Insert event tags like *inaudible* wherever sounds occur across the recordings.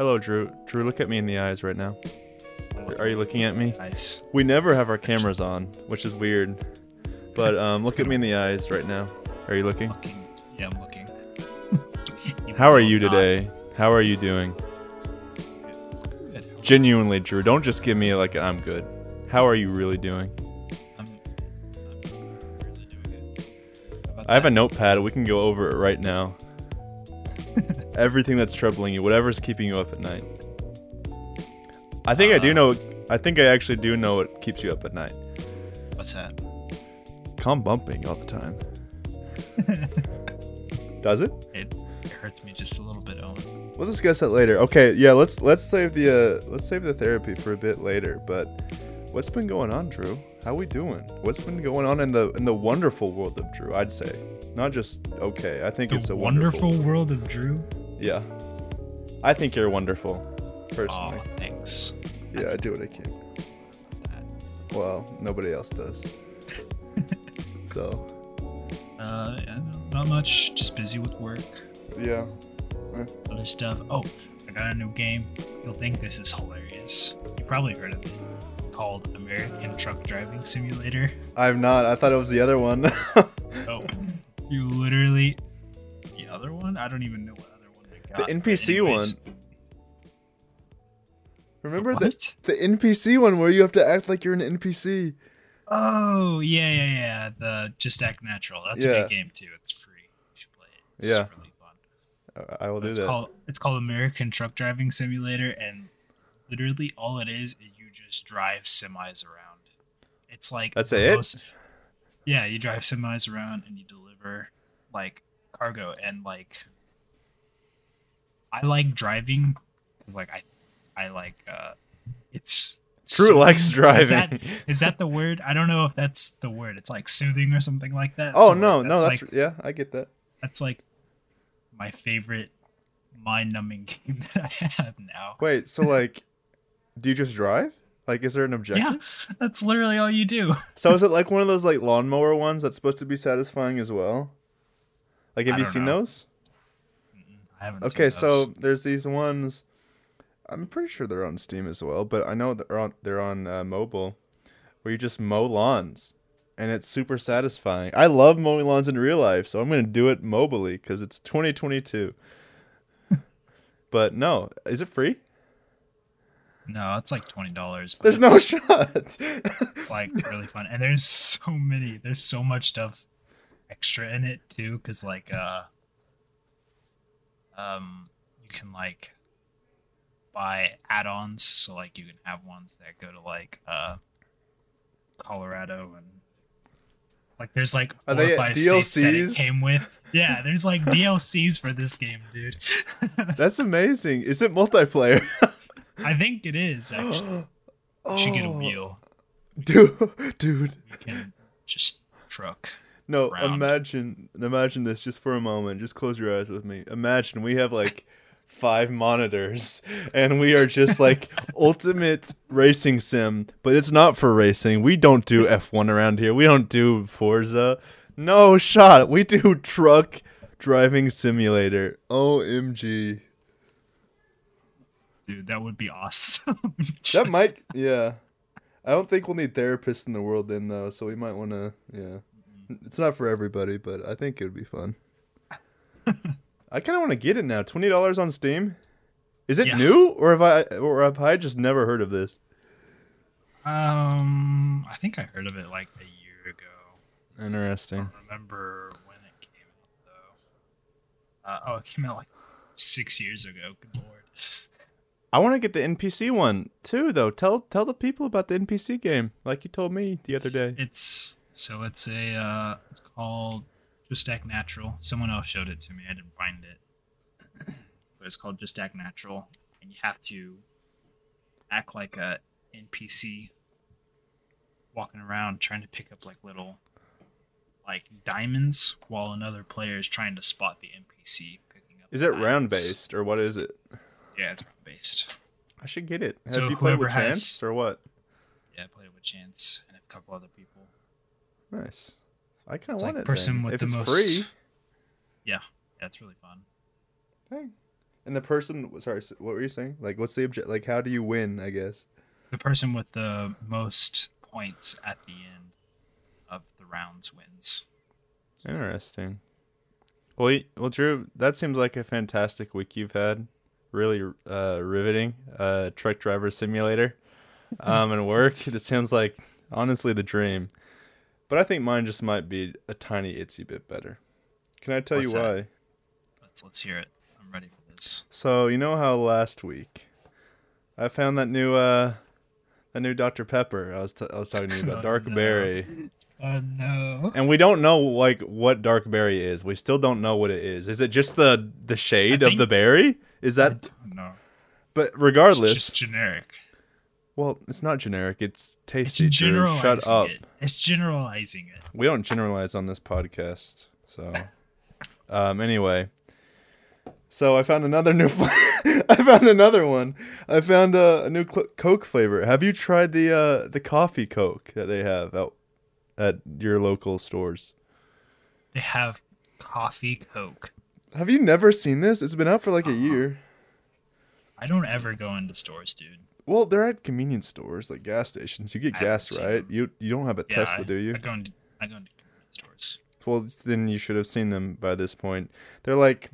Hello, Drew. Drew, look at me in the eyes right now. Are you looking at me? Nice. We never have our cameras on, which is weird. But um, look at me in the eyes right now. Are you looking? Looking. Yeah, I'm looking. *laughs* How are you today? How are you doing? Genuinely, Drew. Don't just give me like I'm good. How are you really doing? I'm, I'm really doing good. I have a notepad. We can go over it right now. Everything that's troubling you, whatever's keeping you up at night. I think I do Uh, know. I think I actually do know what keeps you up at night. What's that? Calm bumping all the time. *laughs* Does it? It, it hurts me just a little bit, Owen. We'll discuss that later. Okay, yeah, let's let's save the uh, let's save the therapy for a bit later. But what's been going on, Drew? How we doing? What's been going on in the in the wonderful world of Drew? I'd say, not just okay. I think The it's a wonderful wonderful. world of Drew. Yeah, I think you're wonderful, personally. Oh, thanks. yeah, I do what I can. Well, nobody else does. *laughs* so, Uh, yeah, not much. Just busy with work, yeah. other stuff. Oh, I got a new game. You'll think this is hilarious. You probably heard of it. It's called American Truck Driving Simulator. I've not. I thought it was the other one. *laughs* Oh, you literally. The other one? I don't even know what the NPC anyways- one. Remember the What? the NPC one where you have to act like you're an NPC. Oh yeah, yeah, yeah. The Just Act Natural. That's a good game too. It's free. You should play it. It's Yeah. really fun. I- I will do It's that. called it's called American Truck Driving Simulator, and literally all it is is you just drive semis around. It's like That's it? most- yeah, you drive semis around and you deliver like cargo and like. I like driving because like I, I like uh, it's. Drew likes driving. Is that, is that the word? I don't know if that's the word. It's like soothing or something like that. oh So, like, no, no, that's like yeah, I get that. that's like my favorite mind-numbing *laughs* game that I have now. Wait, so like, do you just drive? Like, is there an objective? Yeah, that's literally all you do. So is it like one of those like lawnmower ones that's supposed to be satisfying as well? Like, have I you seen know. those? I haven't. Okay, so there's these ones. I'm pretty sure they're on Steam as well, but I know they're on they're on uh, mobile, where you just mow lawns, and it's super satisfying. I love mowing lawns in real life, so I'm gonna do it mobily because it's 2022. *laughs* but no, is it free? no, it's like twenty dollars. There's no shot. It's *laughs* like really fun, and there's so many. There's so much stuff extra in it too, because like uh, um, you can like buy add-ons, so like you can have ones that go to like uh, Colorado and like there's like Are four they or five states that DLCs? it came with. Yeah, there's like *laughs* DLCs for this game, dude. *laughs* That's amazing. Is it multiplayer? *laughs* I think it is actually. *gasps* You should get a Oh, wheel. dude. Dude, You can just truck. No. Round. Imagine, imagine this just for a moment. Just close your eyes with me. Imagine we have like five monitors, and we are just *laughs* like ultimate racing sim, but it's not for racing. We don't do F1 around here. We don't do Forza. No shot. We do truck driving simulator. OMG. Dude, that would be awesome. *laughs* That might, yeah. I don't think we'll need therapists in the world then, though. So we might want to, yeah. It's not for everybody, but I think it would be fun. *laughs* I kind of want to get it now. Twenty dollars on Steam. Is it Yeah. new, or have I, or have I just never heard of this? Um, I think I heard of it like a year ago. I Interesting. don't remember when it came out though. Uh, oh, it came out like six years ago. Good lord. I want to get the NPC one too, though. Tell tell the people about the NPC game, like you told me the other day. It's so it's a uh, it's called Just Act Natural. Someone else showed it to me. I didn't find it, *clears throat* but it's called Just Act Natural, and you have to act like a NPC walking around trying to pick up like little like diamonds while another player is trying to spot the NPC picking up. Is it round based or what is it? Yeah, it's round based. I should get it. Have So you played with has- Chance or what? Yeah, I played it with Chance and a couple other people. Nice. I kind of like want it. person then. with if the it's most- free. Yeah, yeah, really fun. Dang. And the person, sorry, what were you saying? Like, what's the object? Like, how do you win? I guess. The person with the most points at the end of the rounds wins. Interesting. Well, well, Drew, that seems like a fantastic week you've had. Really uh, riveting. Uh, truck driver simulator, *laughs* um, and work. It sounds like honestly the dream. But I think mine just might be a tiny itsy bit better. Can I tell What's you that? why? Let's let's hear it. I'm ready for this. So you know how last week I found that new uh that new Dr Pepper. I was t- I was talking to you about *laughs* Oh, dark no. berry. Oh no. And we don't know like what dark berry is. We still don't know what it is. Is it just the the shade I of the berry? Is that no. but It's regardless, just generic. Well, it's not generic. It's It's tasty. Drew. generalizing Shut up. it. It's generalizing it. We don't generalize on this podcast. So *laughs* um anyway, so I found another new fl- *laughs* I found another one. I found uh, a new cl- Coke flavor. Have you tried the uh the coffee Coke that they have out at your local stores? They have coffee Coke. Have you never seen this? It's been out for like a Uh-uh. year. I don't ever go into stores, dude. Well, they're at convenience stores, like gas stations. You get I gas, right? You you don't have a Yeah, Tesla, I, do you? I go into I go into convenience stores. Well, then you should have seen them by this point. They're like,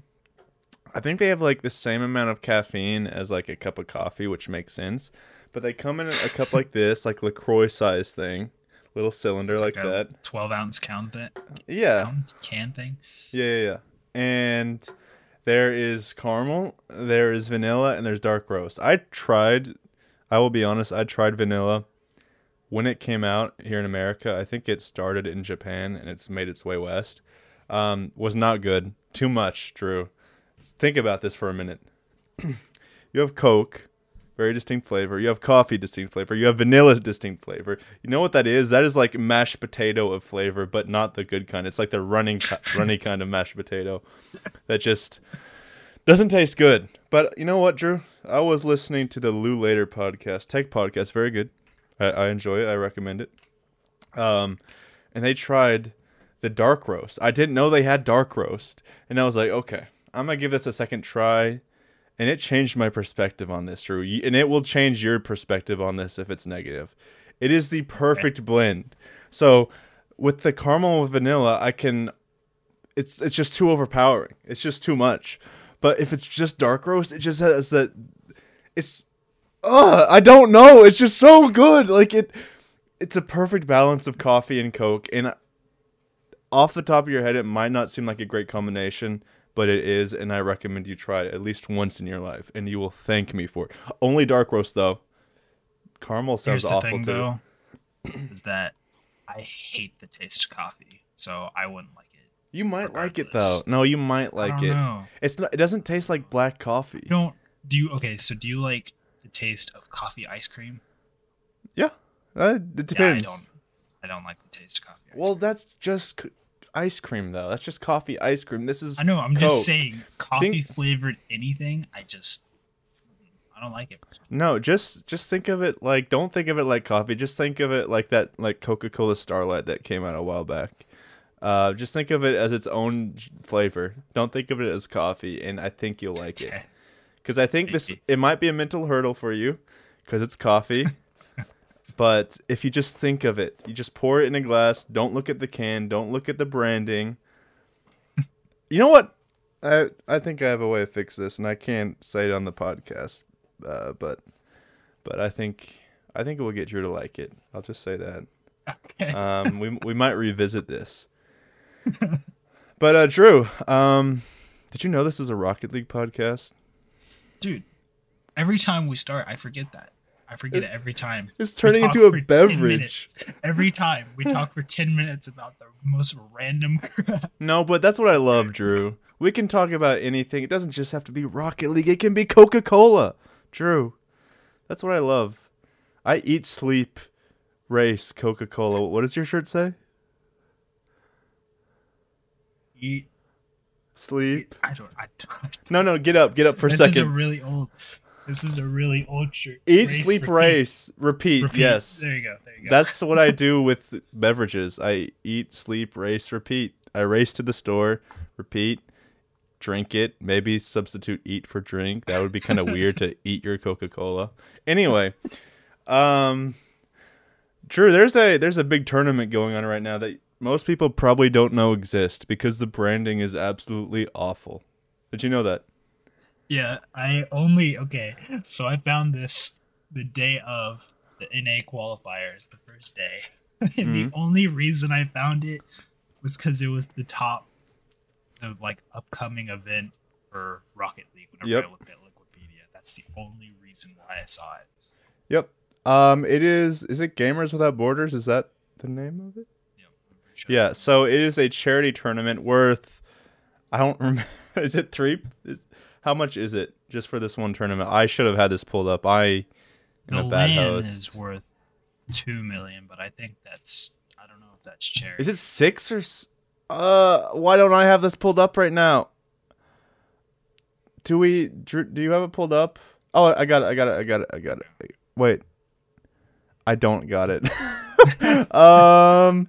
I think they have like the same amount of caffeine as like a cup of coffee, which makes sense. But they come in a cup like this, like Lacroix size thing, little cylinder like, a that. Twelve ounce count that Yeah, can thing. yeah, yeah, yeah. And there is caramel, there is vanilla, and there's dark roast. I tried. I will be honest. I tried vanilla when it came out here in America. I think it started in Japan and it's made its way west. Um, was not good. Too much, Drew. Think about this for a minute. *clears throat* you have Coke, very distinct flavor. You have coffee, distinct flavor. You have vanilla, distinct flavor. You know what that is? That is like mashed potato of flavor, but not the good kind. It's like the running, runny kind of mashed potato that just doesn't taste good. But you know what, Drew? I was listening to the Lew Later podcast, tech podcast, very good. I, I enjoy it. I recommend it. Um, and they tried the dark roast. I didn't know they had dark roast, and I was like, okay, I'm gonna give this a second try. And it changed my perspective on this, Drew. And it will change your perspective on this if it's negative. It is the perfect blend. So with the caramel with vanilla, I can. It's it's just too overpowering. It's just too much. But if it's just dark roast, it just has that. It's. Uh, I don't know. It's just so good. Like it. It's a perfect balance of coffee and Coke. And off the top of your head, it might not seem like a great combination, but it is, and I recommend you try it at least once in your life, and you will thank me for it. Only dark roast though. Caramel sounds Here's the awful thing, too. though, is that I hate the taste of coffee, so I wouldn't like. You might like it though. No, you might I like don't it. know. It's not. It doesn't taste like black coffee. You don't do you okay? So do you like the taste of coffee ice cream? Yeah, uh, it depends. Yeah, I don't. I don't like the taste of coffee. Ice Well, cream. that's just c- ice cream though. That's just coffee ice cream. This is I know. I'm Coke. just saying, coffee Think- flavored anything, I just I don't like it. No, just just think of it like don't think of it like coffee. Just think of it like that like Coca-Cola Starlight that came out a while back. Uh, just think of it as its own flavor. Don't think of it as coffee, and I think you'll like it. *laughs* Because I think this it might be a mental hurdle for you, because it's coffee. *laughs* but if you just think of it, you just pour it in a glass. Don't look at the can. Don't look at the branding. *laughs* You know what? I I think I have a way to fix this, and I can't say it on the podcast. Uh, but but I think I think it will get Drew to like it. I'll just say that. Okay. Um, we we might revisit this. *laughs* but uh, Drew, um, did you know this is a Rocket League podcast? Dude, every time we start, I forget that. I forget it every time. It's turning into a beverage. Every time we talk for 10 minutes about the most random *laughs* crap. No, but that's what I love, Drew. We can talk about anything. It doesn't just have to be Rocket League. It can be Coca Cola. Drew, that's what I love. I eat, sleep, race Coca Cola. What does your shirt say? Eat. Sleep. I don't. I don't. No, no, get up, get up for a this second. is a really old. This is a really old shirt. Eat, Race, sleep, repeat, race, repeat. repeat. Yes. There you go. There you go. That's what I do with beverages. I eat, sleep, race, repeat. I race to the store, repeat, drink it. Maybe substitute eat for drink. That would be kind of *laughs* weird to eat your Coca Cola. Anyway, um, Drew, there's a there's a big tournament going on right now that most people probably don't know exist because the branding is absolutely awful. Did you know that? Yeah, I only okay. So I found this the day of the NA qualifiers, the first day. *laughs* and the Mhm. only reason I found it was because it was the top, the like upcoming event for Rocket League. Whenever Yep. I looked at Wikipedia, that's the only reason why I saw it. Yep. Um, it is. Is it Gamers Without Borders? Is that the name of it? Yep, I'm pretty sure Yeah. So it is a charity tournament worth. I don't remember. *laughs* Is it three? Is, how much is it just for this one tournament? I should have had this pulled up. I am the a bad land host. is worth two million, but I think that's I don't know if that's charity. Is it six or? Uh, why don't I have this pulled up right now? Do we? Do you have it pulled up? Oh, I got it. I got it. I got it. I got it. Wait, I don't got it. *laughs* um,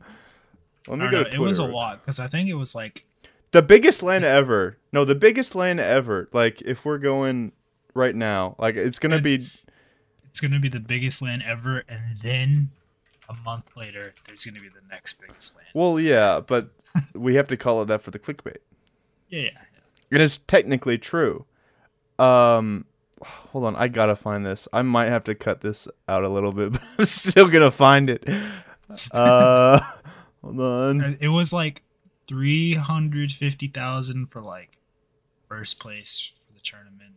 let me go know. It was a lot because I think it was like The biggest LAN ever. No, the biggest LAN ever. Like if we're going right now, like it's gonna be. it's gonna be the biggest LAN ever, and then a month later, there's gonna be the next biggest LAN. Well, yeah, but *laughs* we have to call it that for the clickbait. Yeah, yeah. It's technically true. Um, hold on, I gotta find this. I might have to cut this out a little bit, *laughs* but I'm still gonna find it. *laughs* Uh, hold on. It was like three hundred fifty thousand for like first place for the tournament,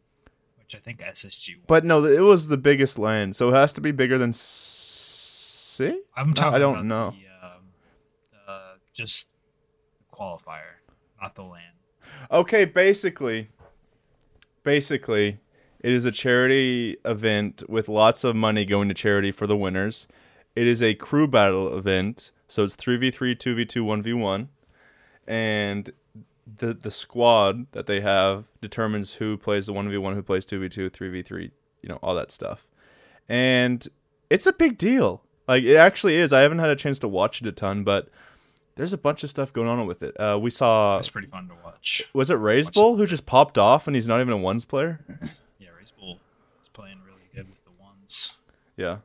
which I think SSG won. But no, it was the biggest LAN, so it has to be bigger than. C? I'm No, talking I don't about know. the, um, uh, just the qualifier, not the LAN. Okay, basically, basically, it is a charity event with lots of money going to charity for the winners. It is a crew battle event, so it's three v three, two v two, one v one, and the the squad that they have determines who plays the one v one, who plays two v two, three v three, you know, all that stuff, and it's a big deal. Like it actually is. I haven't had a chance to watch it a ton, but there's a bunch of stuff going on with it. Uh, we saw It's pretty fun to watch. was it Watch Bull who just popped off and he's not even a ones player? *laughs* Yeah, Race Bull is playing really good with the ones. Yeah.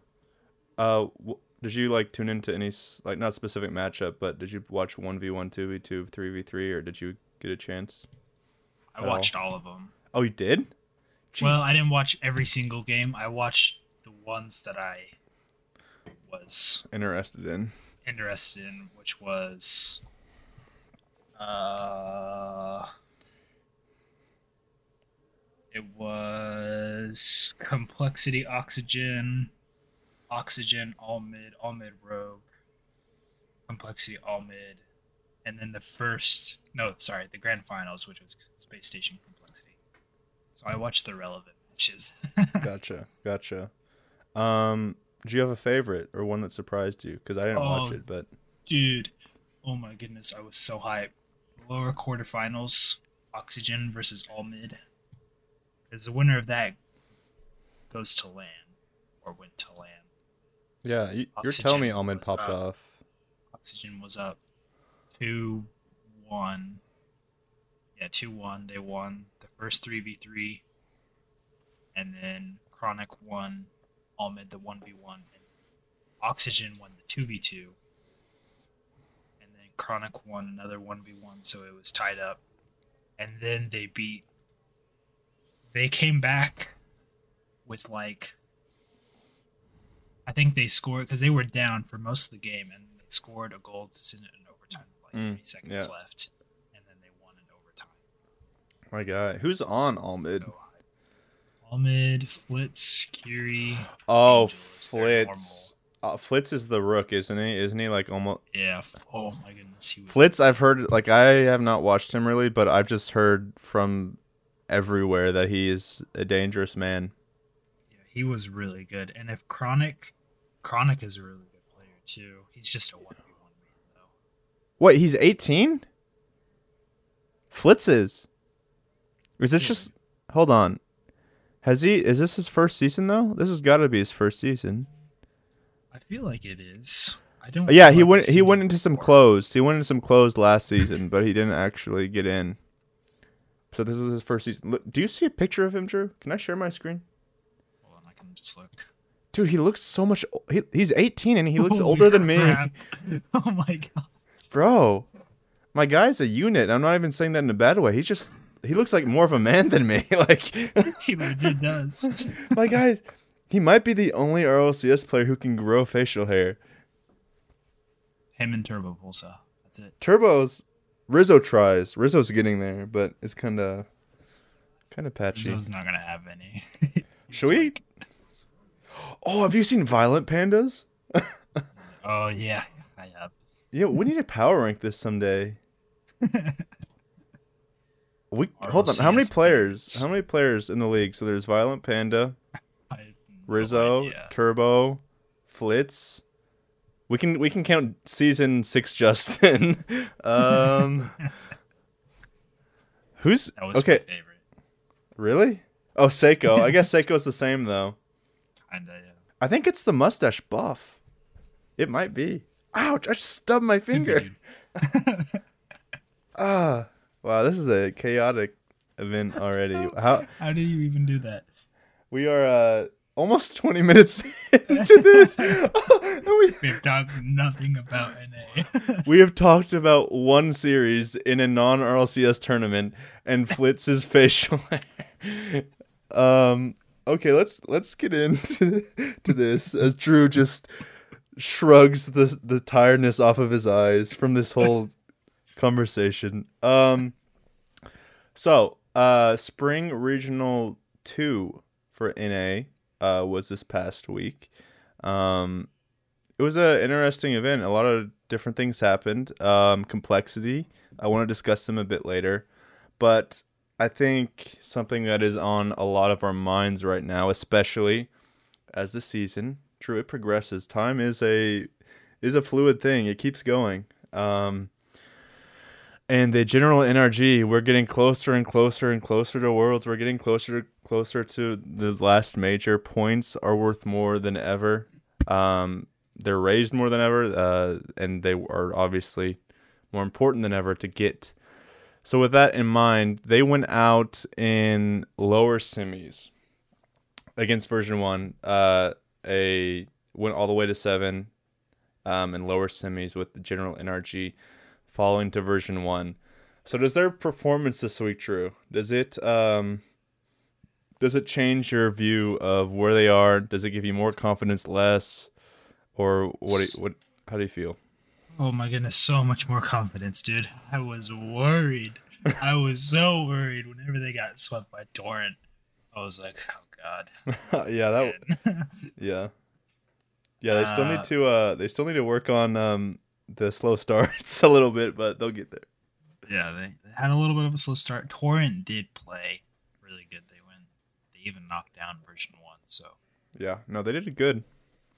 Uh, w- did you like tune into any like not specific matchup, but did you watch one v one, two v two, three v three, or did you get a chance? I At all. watched all of them. Oh, you did. Well, I didn't watch every single game. I watched the ones that I was interested in. interested in, which was uh it was complexity oxygen oxygen all mid all mid rogue complexity all mid. And then the first no sorry the grand finals which was space station complexity. So i watched the relevant matches. *laughs* Gotcha, gotcha. Um, do you have a favorite or one that surprised you? Because I didn't watch Oh, it, but dude. Oh my goodness i was so hyped. Lower quarterfinals oxygen versus all mid. Because the winner of that goes to LAN or went to LAN yeah, you, you're telling me was popped up. off. oxygen was up. 2-1 yeah 2-1 they won the first 3v3 and then chronic won all mid the 1v1 and oxygen won the 2v2 and then chronic won another 1v1 so it was tied up. And then they beat they came back with like I think they scored because they were down for most of the game and they scored a goal to send it in overtime with like Mm, three seconds yeah. left and then they won in overtime. My guy, who's on All Mid? So. All Mid, Flitz, Curie. oh, they're Flitz. Uh, Flitz is the rook, isn't he? Isn't he like almost? Yeah. Oh my goodness. He was, Flitz, I've heard like I have not watched him really, but I've just heard from everywhere that he is a dangerous man. He was really good. And if Chronic, Chronic is a really good player too. He's just a one v one man though. What? He's 18? Flitz is. Is this Yeah. just Hold on. Has he is this his first season though? This has got to be his first season. I feel like it is. I don't. Yeah, he went he went into some before. closed. He went into some closed last season, but he didn't actually get in. So this is his first season. Look, do you see a picture of him, Drew? Can I share my screen? Hold on, I can just look. Dude, he looks so much. He, he's 18 and he looks Holy older than me, crap. *laughs* *laughs* Oh my god. bro. My guy's a unit. I'm not even saying that in a bad way. He's just he looks like more of a man than me. *laughs* like He legit does. my guy, he might be the only RLCS player who can grow facial hair. Him and Turbopolsa. That's it. Turbo's Rizzo tries. Rizzo's getting there, but it's kind of kind of patchy. Rizzo's not gonna have any. Should we? Oh, have you seen Violent Pandas? *laughs* Oh yeah, I have. Yeah, we need to power rank this someday. We hold on. How many players? How many players in the league? So there's Violent Panda, no Rizzo. Turbo, Flitz. We can we can count season six Justin. *laughs* um, *laughs* who's okay? my favorite. Really? Oh, Seiko. I guess Seiko's the same though. Kinda. I think it's the mustache buff. It might be. Ouch! I just stubbed my finger. *laughs* Ah, wow! This is a chaotic event already. *laughs* How How do you even do that? we are uh almost twenty minutes *laughs* into this. and we, We've talked nothing about NA. we have talked about one series in a non RLCS tournament and Flitz's facial hair. Um. Okay, let's let's get into *laughs* to this as Drew just shrugs the the tiredness off of his eyes from this whole *laughs* conversation. Um. So, uh, spring regional two for NA uh, was this past week. Um, it was an interesting event. A lot of different things happened. Um, complexity. I want to discuss them a bit later, but I think something that is on a lot of our minds right now, especially as the season, true, it progresses. Time is a is a fluid thing. It keeps going. Um, and the general NRG, we're getting closer and closer and closer to Worlds. We're getting closer closer to the last major. Points are worth more than ever. Um, they're raised more than ever, uh, and they are obviously more important than ever to get. So with that in mind, they went out in lower semis against version one. Uh, a went all the way to seven, um, in lower semis with the general NRG falling to version one. So does their performance this week, Drew? Does it um does it change your view of where they are? Does it give you more confidence, less, or what? You, what? How do you feel? Oh my goodness, so much more confidence, dude. I was worried. I was so worried whenever they got swept by Torrent. I was like, oh god. *laughs* yeah, that. *laughs* Yeah, yeah. They still need Uh, to. Uh, they still need to work on um the slow *laughs* starts a little bit, but they'll get there. Yeah, they, they had a little bit of a slow start. Torrent did play really good. They went. They even knocked down version one. So Yeah, no, they did it good.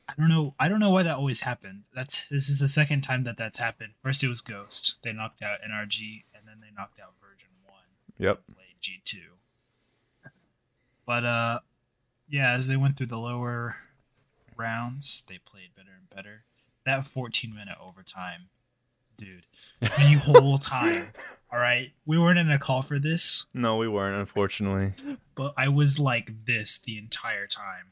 I don't know. I don't know why that always happened. That's this is the second time that that's happened. First it was Ghost. They knocked out NRG, and then they knocked out version one. Yep. Played G two. But uh, yeah, as they went through the lower rounds, they played better and better. That 14 minute overtime, dude, the *laughs* whole time. All right, we weren't in a call for this, No, we weren't, unfortunately. but I was like this the entire time.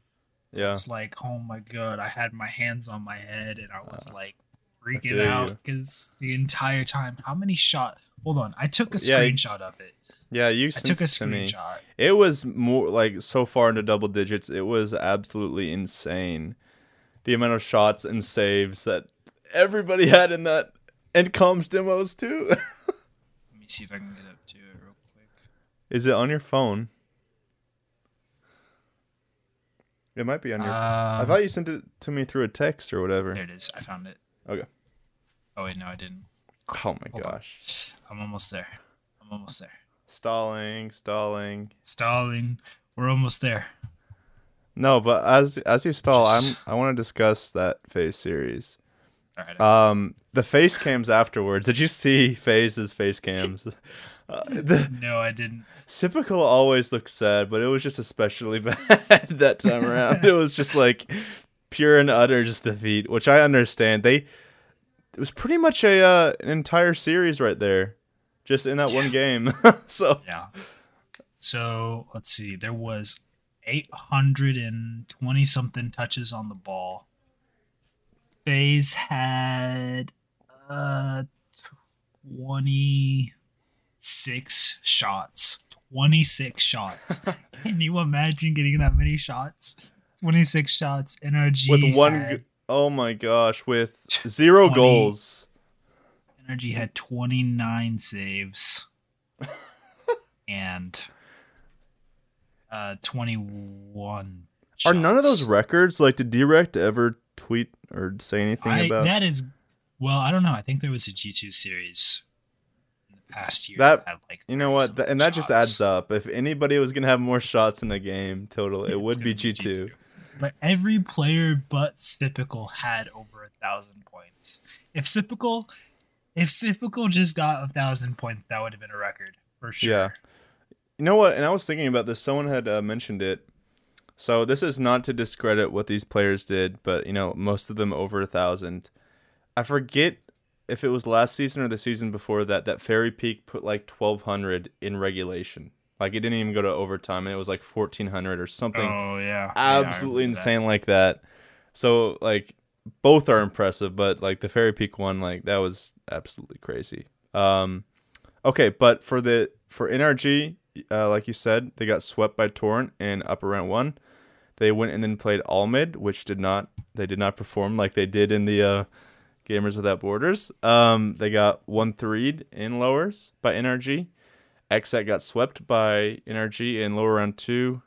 Yeah. was like, oh my god, I had my hands on my head and I was ah, like freaking out because the entire time, how many shot? Hold on, I took a Yeah, screenshot of it. Yeah, you I took a to me. screenshot. It was more like so far into double digits. It was absolutely insane. The amount of shots and saves that everybody *laughs* had in that and comms demos too. *laughs* Let me see if I can get up to it real quick. Is it on your phone? It might be on your. I Um, thought you sent it to me through a text or whatever. There it is. I found it. Okay. Oh wait, no, I didn't. Oh my Hold on. gosh. I'm almost there. I'm almost there. Stalling, stalling. Stalling. We're almost there. No, but as as you stall, Just- I'm I want to discuss that FaZe series. All right. Um, the face cams afterwards. Did you see FaZe's face cams? *laughs* Uh, *laughs* the no, I didn't. Sypical always looks sad, but it was just especially *laughs* bad that time around. it was just like pure and utter just defeat, which I understand. They it was pretty much a uh, an entire series right there, just in that one game. *laughs* so Yeah. So let's see. There was 820 something touches on the ball. FaZe had uh 26 shots. 26 shots. *laughs* Can you imagine getting that many shots? 26 shots. NRG with one. had, oh my gosh, with zero 20. goals. NRG had 29 saves *laughs* and uh 21 Are none of those records like did Direct ever tweet or say anything I, about that is well i don't know i think there was a g2 series past year That- had like You know what? something and that just adds up. If anybody was gonna have more shots in a game total, it *laughs* It's would be G two. but every player but Sypical had over a thousand points if Sypical if Sypical just got a thousand points that would have been a record for sure Yeah. You know what? And I was thinking about this. Someone had uh, mentioned it. So this is not to discredit what these players did, but you know, most of them over a thousand. I forget if it was last season or the season before that. That Fairy Peak put like twelve hundred in regulation. Like it didn't even go to overtime, and it was like fourteen hundred or something oh yeah absolutely insane like that. So like both are impressive, but like the Fairy Peak one, like that was absolutely crazy. Um, okay, but for the for NRG, uh, like you said, they got swept by Torrent in upper round one. They went and then played All Mid, which did not they did not perform like they did in the uh, Gamers Without Borders. Um, they got one 3 in lowers by NRG. XSET got swept by NRG in lower round two.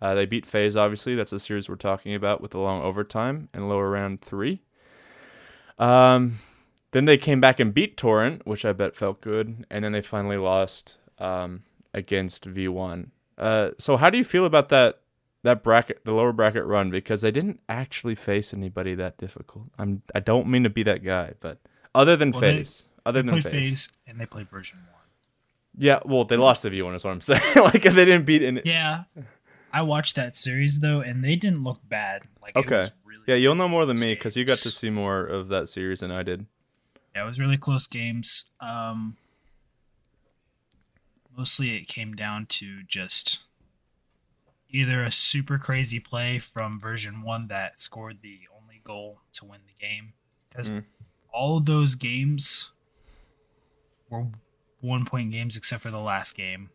Uh, they beat FaZe, obviously. That's the series we're talking about with the long overtime in lower round three. Um, then they came back and beat Torrent, which I bet felt good. And then they finally lost um, against V1. Uh, so how do you feel about that that bracket, the lower bracket run? Because they didn't actually FaZe anybody that difficult. I'm I don't mean to be that guy, but other than Well, they- other they than face. FaZe and they played version one yeah. Well, they lost to V1 is what I'm *laughs* saying. like they didn't beat any. yeah I watched that series though and they didn't look bad like Okay. it was really Yeah, you'll know more than me because you got to see more of that series than I did. Yeah, it was really close games. Um, mostly it came down to just either a super crazy play from version one that scored the only goal to win the game, because Mm. all of those games were one point games except for the last game.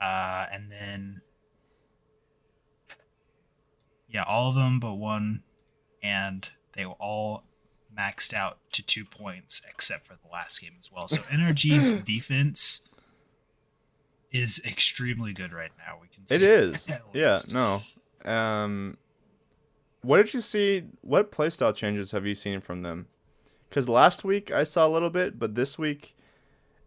Uh, and then, yeah, all of them but one, and they were all maxed out to two points except for the last game as well. So *laughs* NRG's defense is extremely good right now. We can see It is. *laughs* yeah, no. Um what did you see what playstyle changes have you seen from them? Cuz last week I saw a little bit, but this week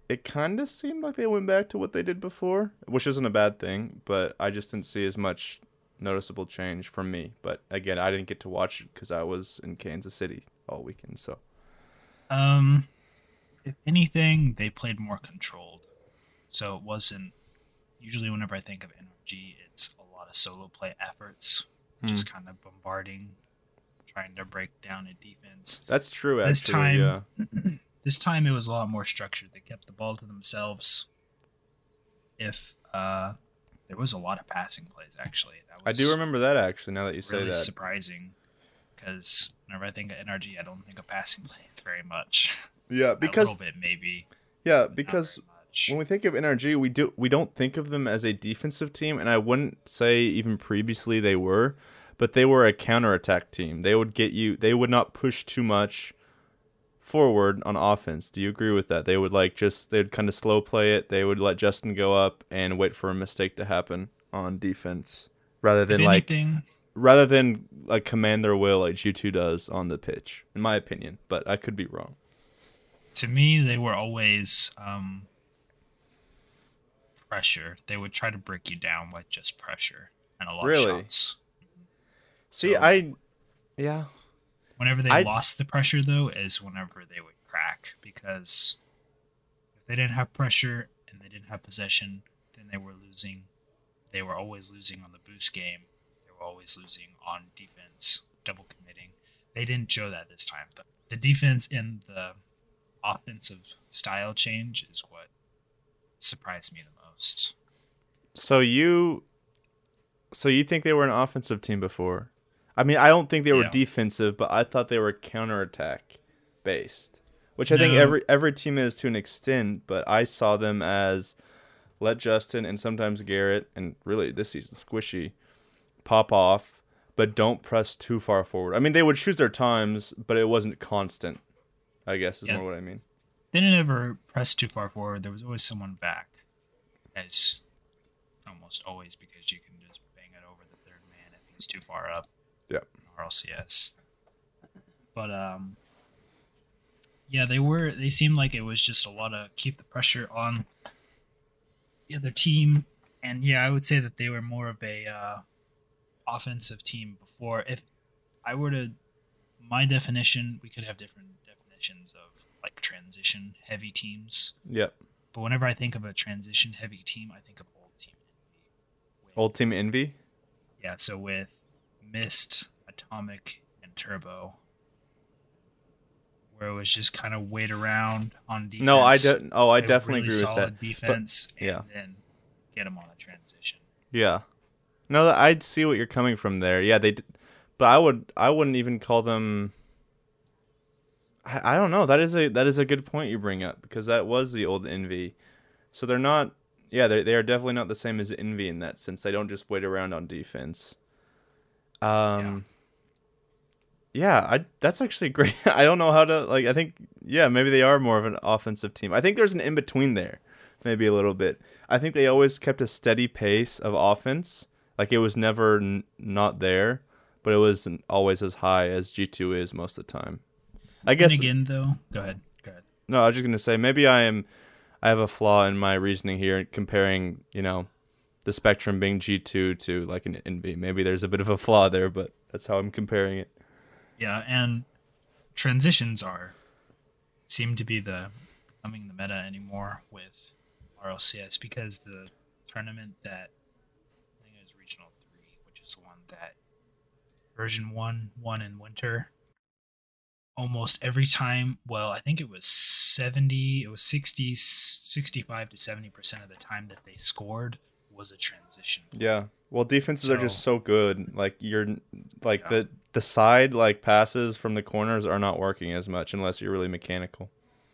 it kind of seemed like they went back to what they did before, which isn't a bad thing, but I just didn't see as much noticeable change from me. But again, I didn't get to watch it cuz I was in Kansas City all weekend, so Um, if anything, they played more controlled. So it wasn't. Usually, whenever I think of NRG, it's a lot of solo play efforts, just kind of bombarding, trying to break down a defense. that's true actually. This time- yeah. *clears throat* This time, it was a lot more structured. They kept the ball to themselves. If uh, there was a lot of passing plays, actually, that I do remember that actually now that you say really that. surprising. Because whenever I think of NRG, I don't think of passing *laughs* plays very much. Yeah, because a little bit maybe. yeah, not because very much. when we think of NRG, we do we don't think of them as a defensive team, and I wouldn't say even previously they were, but they were a counterattack team. They would get you. They would not push too much forward on offense. Do you agree with that? They would like just they'd kind of slow play it. They would let Justin go up and wait for a mistake to happen on defense rather than like rather than like command their will like G2 does on the pitch, in my opinion. But I could be wrong. to me, they were always um, pressure. They would try to break you down with just pressure and a lot Really? of shots. See, So- I yeah. Whenever they I- lost the pressure, though, is whenever they would crack because if they didn't have pressure and they didn't have possession, then they were losing. They were always losing on the boost game. They were always losing on defense, double committing. They didn't show that this time. The, the defense and the offensive style change is what surprised me the most. So you, so you think they were an offensive team before? I mean, I don't think they were Yeah. defensive, but I thought they were counterattack based, which I think every every team is to an extent. But I saw them as let Justin and sometimes Garrett and really this season Squishy pop off, but don't press too far forward. I mean, they would choose their times, but it wasn't constant. I guess is Yeah. more what I mean. They didn't ever press too far forward. There was always someone back, as almost always because you can just bang it over the third man if he's too far up. Yep. RLCS. But um, yeah, they were. They seemed like it was just a lot of keep the pressure on the other team, and yeah, I would say that they were more of a uh, offensive team before. If I were to, my definition, we could have different definitions of like transition heavy teams. Yep. But whenever I think of a transition heavy team, I think of old team envy. With- Old team envy. yeah, so with Mist, Atomic, and Turbo, where it was just kind of wait around on defense. No, I de- oh I definitely really agree with solid that. defense, yeah. and then get them on a transition. Yeah. No, I see what you're coming from there. Yeah, they, but I would, I wouldn't even call them. I, I don't know. That is a that is a good point you bring up because that was the old envy. So they're not. Yeah, they they are definitely not the same as envy in that sense. They don't just wait around on defense. Um. Yeah, I that's actually *laughs* great. I don't know how to like. I think yeah, maybe they are more of an offensive team. I think there's an in between there, maybe a little bit. I think they always kept a steady pace of offense. Like it was never n- not there, but it wasn't always as high as G two is most of the time. I guess and again, though, go ahead. Go ahead. no. I was just gonna say maybe I am. I have a flaw in my reasoning here, comparing you know, the spectrum being G two to like an NB. Maybe there's a bit of a flaw there, but that's how I'm comparing it. Yeah, and transitions are seem to be the becoming the meta anymore with RLCS because the tournament that I think it was regional three, which is the one that version one won in winter. Almost every time, well, I think it was 70, it was 60, 65 to 70% of the time that they scored was a transition. Yeah. Well, defenses are just so good. Like you're like Yeah. the the side like passes from the corners are not working as much unless you're really mechanical.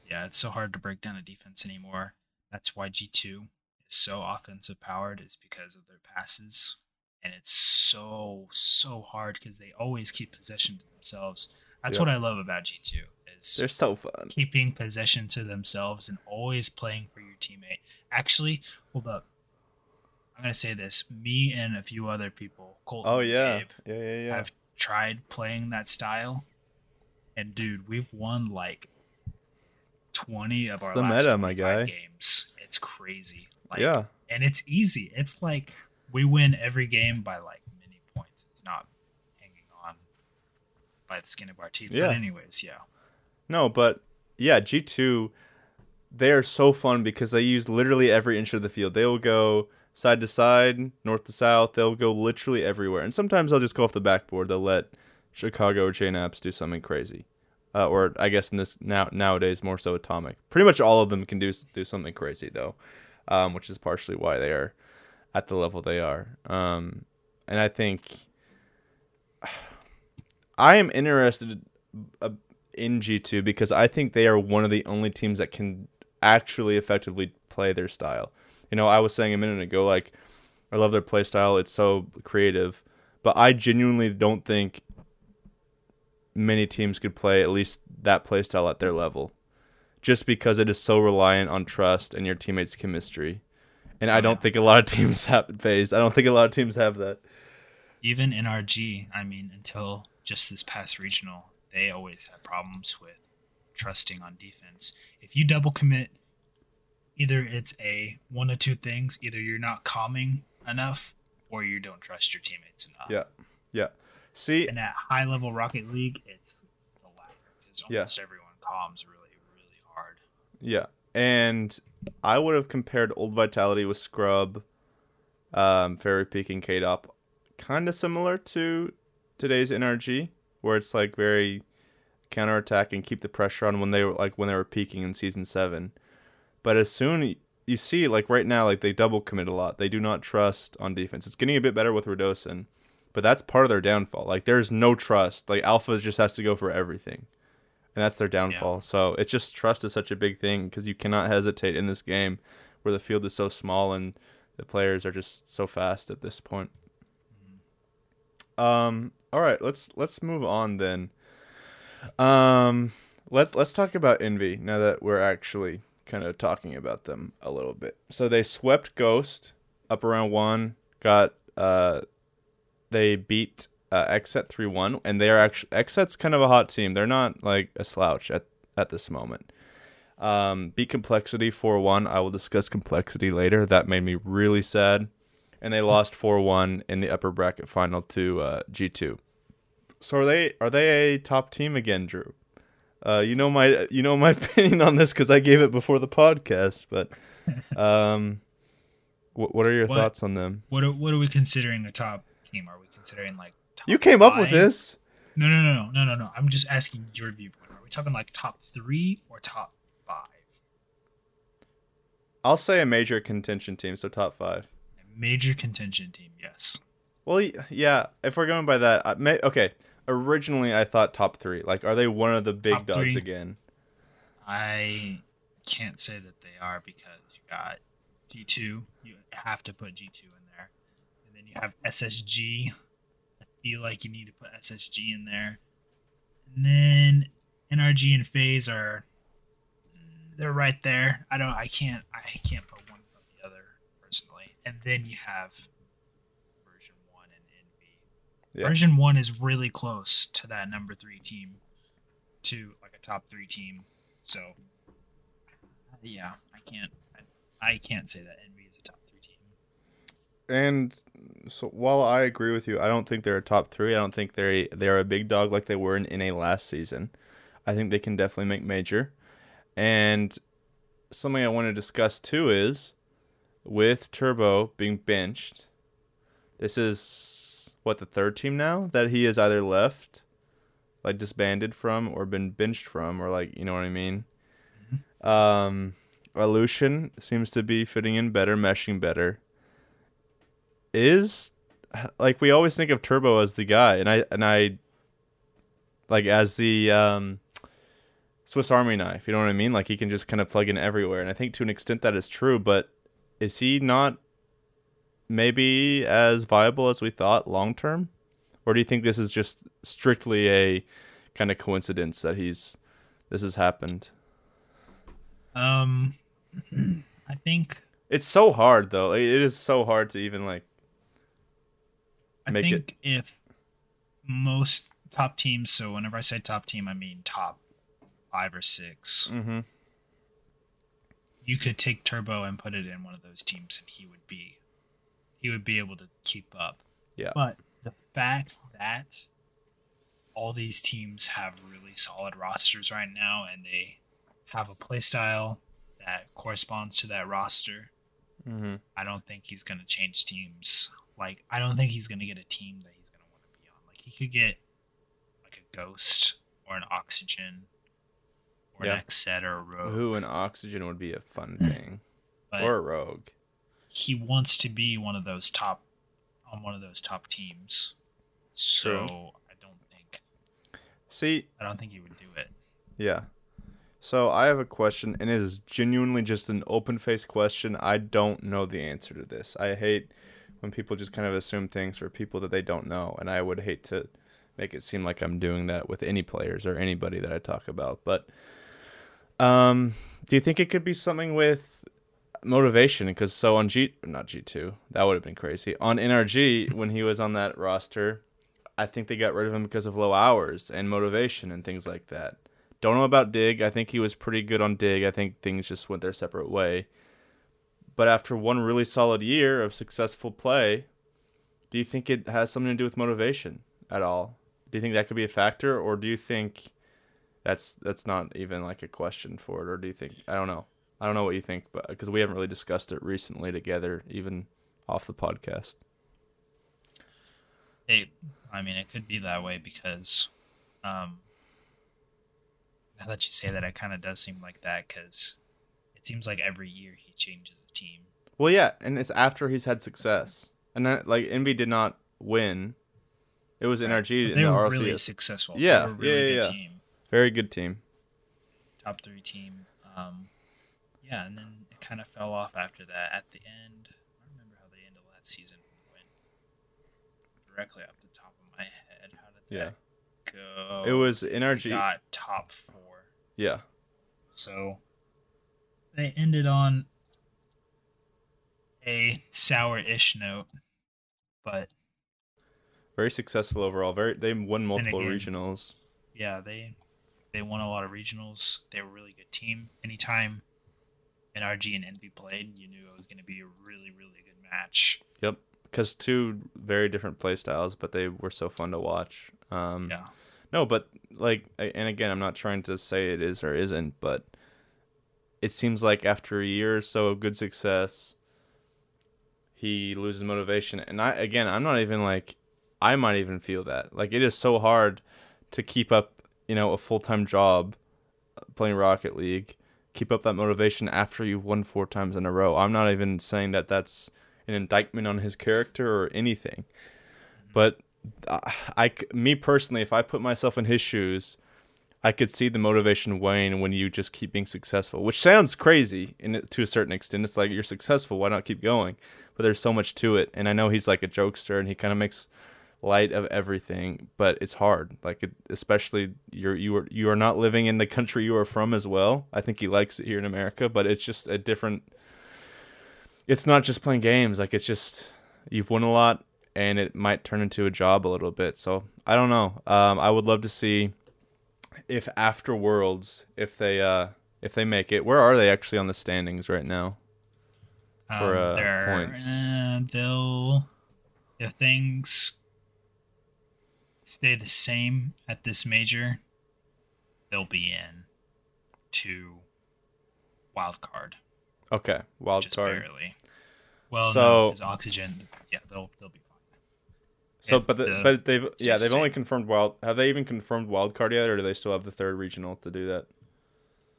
Yeah, it's so hard to break down a defense anymore. That's why G2 is so offensive powered is because of their passes. And it's so so hard because they always keep possession to themselves. That's Yeah. what I love about G2 is They're so fun. keeping possession to themselves and always playing for your teammate. Actually, hold up. I'm gonna say this. Me and a few other people, Colton Oh and yeah. Gabe, Yeah, yeah, yeah. I've tried playing that style, and dude, we've won like twenty of our the last meta, my guy. games. It's crazy. Like, yeah. and it's easy. It's like we win every game by like many points. It's not by the skin of our teeth. Yeah. But anyways, yeah, No, but yeah, G2 they are so fun because they use literally every inch of the field. They will go side to side, north to south. They'll go literally everywhere. And sometimes they'll just go off the backboard. They'll let Chicago or JKnaps do something crazy. Uh, or I guess in this now nowadays more so Atomic. Pretty much all of them can do do something crazy though, um, which is partially why they are at the level they are. Um, and I think I am interested uh, in G2 because I think they are one of the only teams that can actually effectively play their style. You know, I was saying a minute ago, like, I love their play style. It's so creative. But I genuinely don't think many teams could play at least that play style at their level. Just because it is so reliant on trust and your teammates' chemistry. And I Oh, don't think a lot of teams *laughs* have phase. I don't think a lot of teams have that. even NRG, I mean, until just this past regional, they always had problems with trusting on defense. If you double commit, either it's a one of two things: either you're not calming enough, or you don't trust your teammates enough. Yeah. Yeah. See, And at high level Rocket League, it's the latter because Yeah. almost everyone calms really, really hard. Yeah. And I would have compared Old Vitality with Scrub, um, Fairy Peak, and Kaydop kind of similar to today's NRG, where it's like very counterattack and keep the pressure on when they were like when they were peaking in season seven. But as soon you see like right now like they double commit a lot. They do not trust on defense. It's getting a bit better with Radosin, but that's part of their downfall. Like there's no trust. Like Alpha just has to go for everything. And that's their downfall. So it's just trust is such a big thing because you cannot hesitate in this game where the field is so small and the players are just so fast at this point. Um all right, let's let's move on then. Um let's let's talk about Envy now that we're actually kind of talking about them a little bit. So they swept Ghost up around 1, got uh they beat uh, XSET 3-1 and they are actually XSET's kind of a hot team. They're not like a slouch at at this moment. Um, beat Complexity 4 1. I will discuss Complexity later. That made me really sad. And they lost 4 1 in the upper bracket final to uh, G2. So are they are they a top team again, Drew? Uh, you know my you know my *laughs* opinion on this because I gave it before the podcast, but um, what what are your What? thoughts on them? What are, what are we considering a top team? Are we considering like top You came up with this. No, no, no, no, no, no, no. I'm just asking your viewpoint. Are we talking like top three or top five? I'll say a major contention team, so top five. Major contention team, yes. Well, yeah. If we're going by that, I may, okay. Originally, I thought top three. Like, are they one of the big Top dogs three. again? I can't say that they are because you got G2. You have to put G2 in there. And then you have SSG. I feel like you need to put SSG in there. And then NRG and FaZe are mm, they're right there. I don't I can't I can't put one above the other personally. And then you have version 1 and Envy. Yeah. Version 1 is really close to that number 3 team to like a top 3 team. So yeah, I can't. I, I can't say that Envy is a top three team. And so, while I agree with you, I don't think they're a top three. I don't think they're they're a big dog like they were in NA last season. I think they can definitely make major. And something I want to discuss too is with Turbo being benched. This is what the third team now that he has either left, like disbanded from, or been benched from, or like you know what I mean. Um, Illusion seems to be fitting in better, meshing better. Is like we always think of Turbo as the guy, and I and I like as the um, Swiss Army knife. You know what I mean? Like he can just kind of plug in everywhere, and I think to an extent that is true. But is he not maybe as viable as we thought long term, or do you think this is just strictly a kind of coincidence that he's this has happened? Um, *clears throat* I think It's so hard though. It is so hard to even like. I Make it- think if most top teams, so whenever I say top team, I mean top five or six. Mm-hmm. You could take Turbo and put it in one of those teams, and he would be, he would be able to keep up. Yeah. But the fact that all these teams have really solid rosters right now, and they have a play style that corresponds to that roster, Mm-hmm. I don't think he's gonna change teams. Like I don't think he's gonna get a team that he's gonna want to be on. Like he could get like a ghost or an oxygen or Yeah. an or a rogue. Who and oxygen would be a fun hmm. thing, but or a rogue. he wants to be one of those top on one of those top teams. So True. I don't think See, I don't think he would do it. yeah. So I have a question, and it is genuinely just an open-faced question. I don't know the answer to this. I hate when people just kind of assume things for people that they don't know, and I would hate to make it seem like I'm doing that with any players or anybody that I talk about. But um, do you think it could be something with motivation? Because so on G, not G two, that would have been crazy. On NRG, when he was on that roster, I think they got rid of him because of low hours and motivation and things like that. Don't know about Dig. I think he was pretty good on Dig. I think things just went their separate way. But after one really solid year of successful play, do you think it has something to do with motivation at all? Do you think that could be a factor, or do you think that's that's not even like a question for it, or do you think I don't know? I don't know what you think, but because we haven't really discussed it recently together, even off the podcast. It, I mean, it could be that way because, um, now that you say that, it kind of does seem like that because it seems like every year he changes the team. Well, yeah, and it's after he's had success, and then, like Envy did not win. It was NRG But in the RLCS. really successful. They Yeah, were really yeah, yeah, good yeah. team. Very good team. top three team. Um, yeah, and then it kind of fell off after that. At the end, I don't remember how the end of that season went. Directly off the top of my head, how did Yeah. that go? It was NRG. got top four. Yeah. So they ended on a sour-ish note, but Very successful overall. Very they won multiple again- regionals. yeah, they they won a lot of regionals. They were a really good team. Anytime NRG and Envy played, you knew it was going to be a really really good match. Yep. Because two very different play styles, but they were so fun to watch. Um, Yeah. No, but like, and again, I'm not trying to say it is or isn't, but it seems like after a year or so of good success, he loses motivation. And I, again, I'm not even like, I might even feel that. Like, it is so hard to keep up, you know, a full time job uh, playing Rocket League, keep up that motivation after you've won four times in a row. I'm not even saying that that's an indictment on his character or anything, but I, me personally, if I put myself in his shoes, I could see the motivation wane when you just keep being successful, which sounds crazy in to a certain extent. It's like you're successful, why not keep going? But there's so much to it, and I know he's like a jokester, and he kind of makes light of everything, but it's hard. Like it, especially you're you are you are not living in the country you are from as well. I think he likes it here in America, but it's just a different. It's not just playing games. Like it's just you've won a lot, and it might turn into a job a little bit. So I don't know. Um, I would love to see if after Worlds, if they uh, if they make it. Where are they actually on the standings right now? For, uh, Um, they're- points. uh, they'll if things stay the same at this major, they'll be in to wild card, Okay, wild just card. barely. Well, So- no, oxygen. Yeah, they'll they'll be fine. So, If but the, the- but they've yeah the they've only confirmed wild. Have they even confirmed wild card yet, or do they still have the third regional to do that?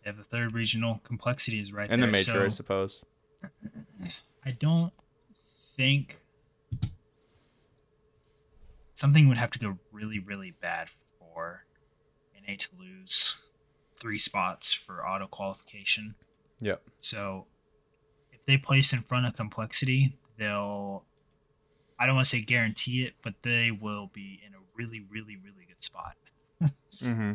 They have the third regional complexity is right And there. the major, I suppose. I don't think something would have to go really, really bad for NA to lose three spots for auto qualification. Yep. So if they place in front of complexity, they'll I don't want to say guarantee it, but they will be in a really, really, really good spot. *laughs* Mm-hmm.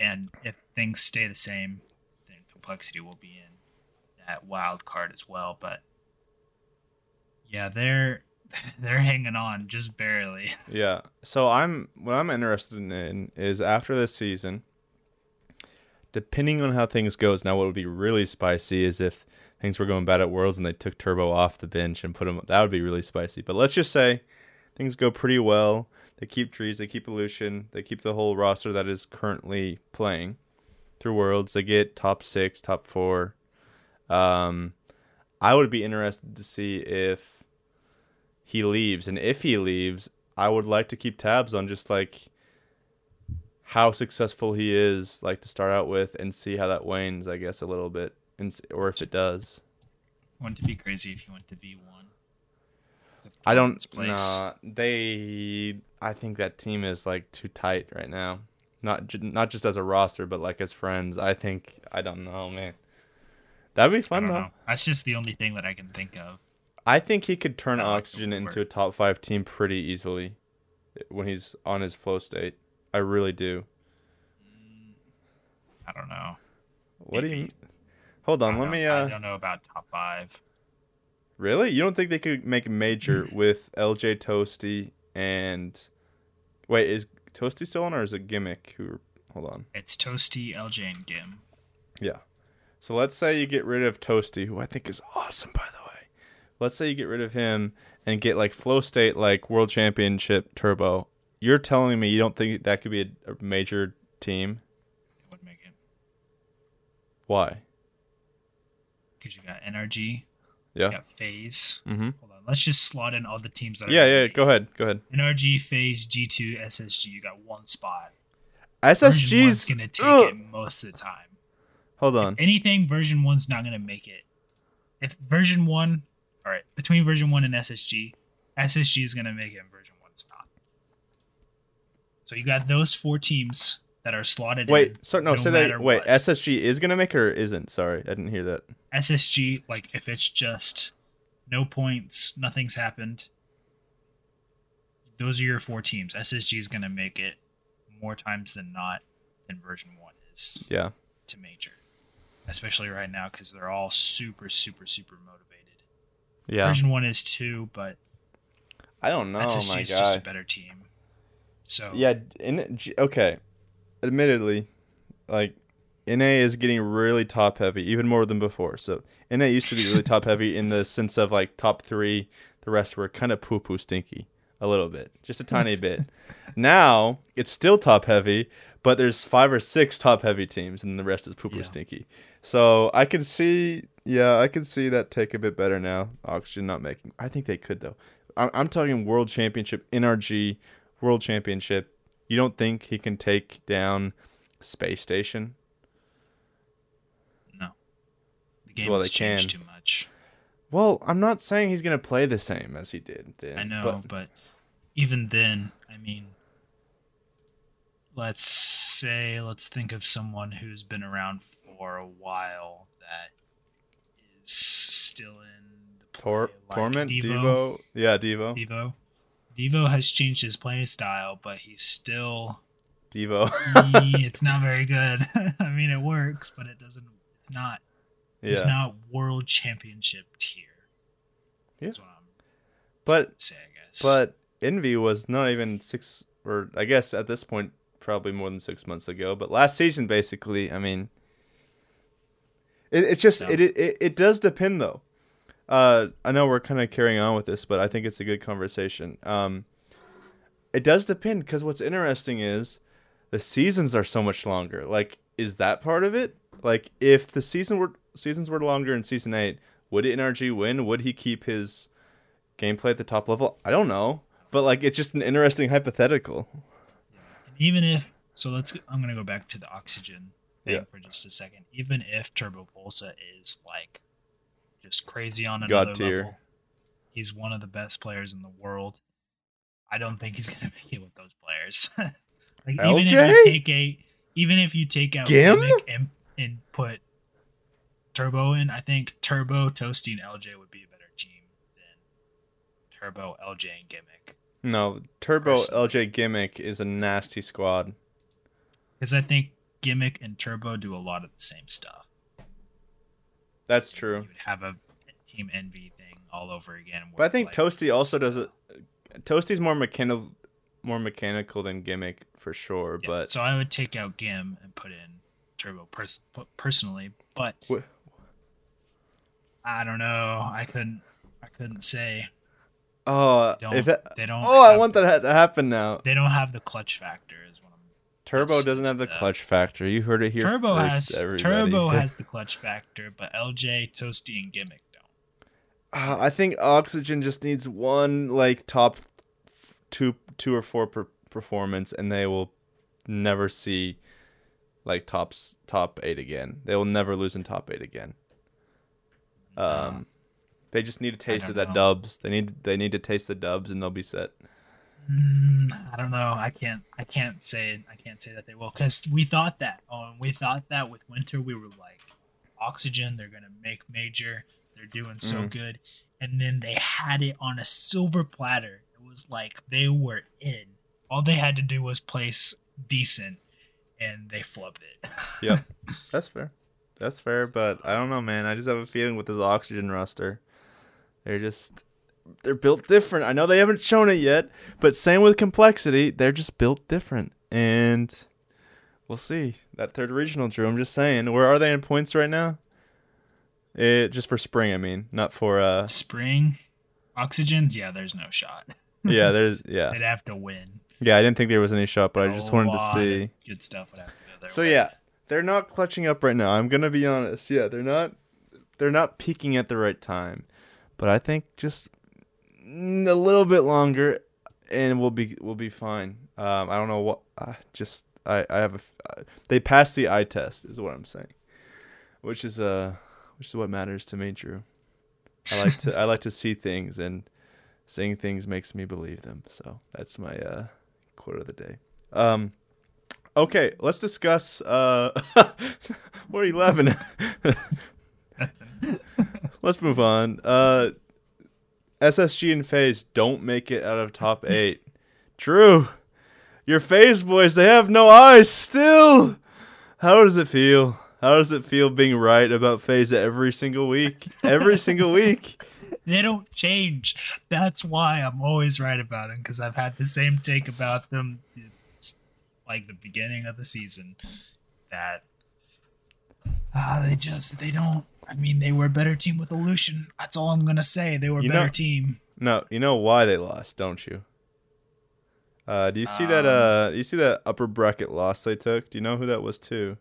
And if things stay the same, then complexity will be in that wild card as well. But yeah, they're *laughs* they're hanging on just barely. *laughs* Yeah. So I'm what I'm interested in is after this season, depending on how things goes. Now, what would be really spicy is if things were going bad at Worlds and they took Turbo off the bench and put him. That would be really spicy. But let's just say things go pretty well. They keep trees. They keep Illusion. They keep the whole roster that is currently playing through Worlds. They get top six, top four. Um, I would be interested to see if he leaves, and if he leaves, I would like to keep tabs on just like how successful he is, like to start out with, and see how that wanes, I guess, a little bit, and or if it does. Wouldn't it be crazy if you went to V one? I don't. Nah, they. I think that team is like too tight right now. Not not just as a roster, but like as friends. I think I don't know, man. That'd be fun though. know. That's just the only thing that I can think of. I think he could turn I Oxygen into a top five team pretty easily when he's on his flow state. I really do. I don't know. What do you? Hold on, let know. me. I Uh, don't know about top five. really? You don't think they could make a major *laughs* with LJ Toasty and? Wait, is Toasty still on or is it Gimmick? Who? Hold on. It's Toasty, LJ, and Gim. Yeah. So let's say you get rid of Toasty, who I think is awesome, by the way. Let's say you get rid of him and get like Flow State, like World Championship Turbo. You're telling me you don't think that could be a, major team? It would make it Why? because you got NRG, Yeah. you got FaZe. Mm-hmm. Hold on, let's just slot in all the teams that. Are Yeah, yeah. Go ahead. Go ahead. NRG, FaZe, G2, SSG. You got one spot. SSG's gonna take Ugh. it most of the time. Hold on. anything, version one's not gonna make it. If version one, all right, between version one and SSG, SSG is gonna make it, and version one's not. So you got those four teams that are slotted. Wait, in, so no, no say matter that. Wait, what. SSG is gonna make it or isn't? Sorry, I didn't hear that. SSG, like if it's just no points, nothing's happened. Those are your four teams. SSG is gonna make it more times than not than version one is Yeah. to major, especially right now because they're all super, super, super motivated. Yeah. Version one is too, but I don't know, SSG my is just a better team. So Yeah. In, okay. Admittedly, like NA is getting really top heavy, even more than before. So NA used to be really top heavy in the *laughs* sense of like top three. The rest were kind of poo poo stinky, a little bit, just a tiny bit. *laughs* Now it's still top heavy, but there's five or six top heavy teams, and the rest is poo poo Yeah. stinky. So I can see, yeah, I can see that take a bit better now. Oxygen not making. I think they could though. I'm, I'm talking world championship, NRG, world championship. You don't think he can take down Space Station? no, the game Well, has changed can. too much. Well, I'm not saying he's gonna play the same as he did then. I know, but but, even then, I mean, let's say, let's think of someone who's been around for a while that still in the Tor- like Torment, Deevo. Deevo, yeah, Deevo, Deevo. Deevo has changed his playing style, but he's still. Deevo. *laughs* *laughs* he- it's not very good. *laughs* I mean, it works, but it doesn't. It's not. Yeah. It's not world championship tier. Yeah. That's what I'm but guess. but Envy was not even six, or I guess at this point probably more than six months ago. But last season, basically, I mean, it, it's just No. it, it it does depend though. Uh, I know we're kind of carrying on with this, but I think it's a good conversation. Um, it does depend because what's interesting is the seasons are so much longer. Like, is that part of it? Like, if the season were seasons were longer in season eight, would NRG win? Would he keep his gameplay at the top level? I don't know, but like, it's just an interesting hypothetical. Even if so let's i'm gonna go back to the oxygen thing Yeah. for just a second even if turbo pulsa is like just crazy on God another tier. level he's one of the best players in the world i don't think he's *laughs* gonna make it with those players *laughs* like even if you take a even if you take out Gim? Gimmick and, and put turbo in i think turbo toasting lj would be a better team than turbo lj and gimmick No, Turbo Personally. LJ Gimmick is a nasty squad. because i think gimmick and turbo do a lot of the same stuff That's you true. would have a team envy thing all over again. But I think like, Toasty also does it. Toasty's more mechanical, more mechanical than Gimmick for sure. yeah, But so I would take out Gim and put in Turbo pers- personally, but Wh- I don't know. I couldn't. I couldn't say. oh, Don't, if that, they don't. oh, I want the- that to happen now. They don't have the clutch factor. Is what I'm. Turbo That's- doesn't that's have the the- clutch factor. You heard it here. Turbo first, has everybody. Turbo *laughs* has the clutch factor, but LJ, Toasty, and Gimmick don't. Uh, I think Oxygen just needs one like top two, two or four per performance, and they will never see like tops top eight again. They will never lose in top eight again. Um, they just need a taste of that know. dubs. They need they need to taste the dubs, and they'll be set. Mm, I don't know. I can't. I can't say. I can't say that they will because we thought that. Oh, and we thought that with Winter, we were like, Oxygen. They're gonna make major. They're doing so Mhm. good, and then they had it on a silver platter. It was like they were in. All they had to do was place decent, and they flubbed it. *laughs* yeah, that's fair. That's fair, but I don't know, man. I just have a feeling with this Oxygen roster, they're just they're built different. I know they haven't shown it yet, but same with complexity, they're just built different, and we'll see that third regional. Drew, I'm just saying, where are they in points right now? It just for spring, I mean, not for uh. Spring, Oxygen. Yeah, there's no shot. Yeah, there's *laughs* yeah, They'd have to win. yeah. I didn't think there was any shot, but I just A wanted to see. Good stuff would have to go So way. yeah, they're not clutching up right now. I'm gonna be honest. Yeah, they're not. They're not peaking at the right time, but I think just a little bit longer, and we'll be we'll be fine. Um, I don't know what. Uh, just I I have a. Uh, they passed the eye test, is what I'm saying. which is uh, which is what matters to me, Drew. I like to I like to see things, and seeing things makes me believe them. So that's my uh, quote of the day. Um, okay, let's discuss. Uh, *laughs* laughing at? *laughs* let's move on. Uh, SSG and FaZe don't make it out of top *laughs* eight. True. your FaZe boys, they have no eyes still. How does it feel? How does it feel being right about FaZe every single week? Every single *laughs* week. They don't change. That's why I'm always right about them because I've had the same take about them. It's like the beginning of the season. That uh, they just they don't. I mean, they were a better team with Illusion. That's all I'm gonna say. They were a You better know- team. No, you know why they lost, don't you? Uh, do you see that? Um, Uh, you see that upper bracket loss they took? Do you know who that was too?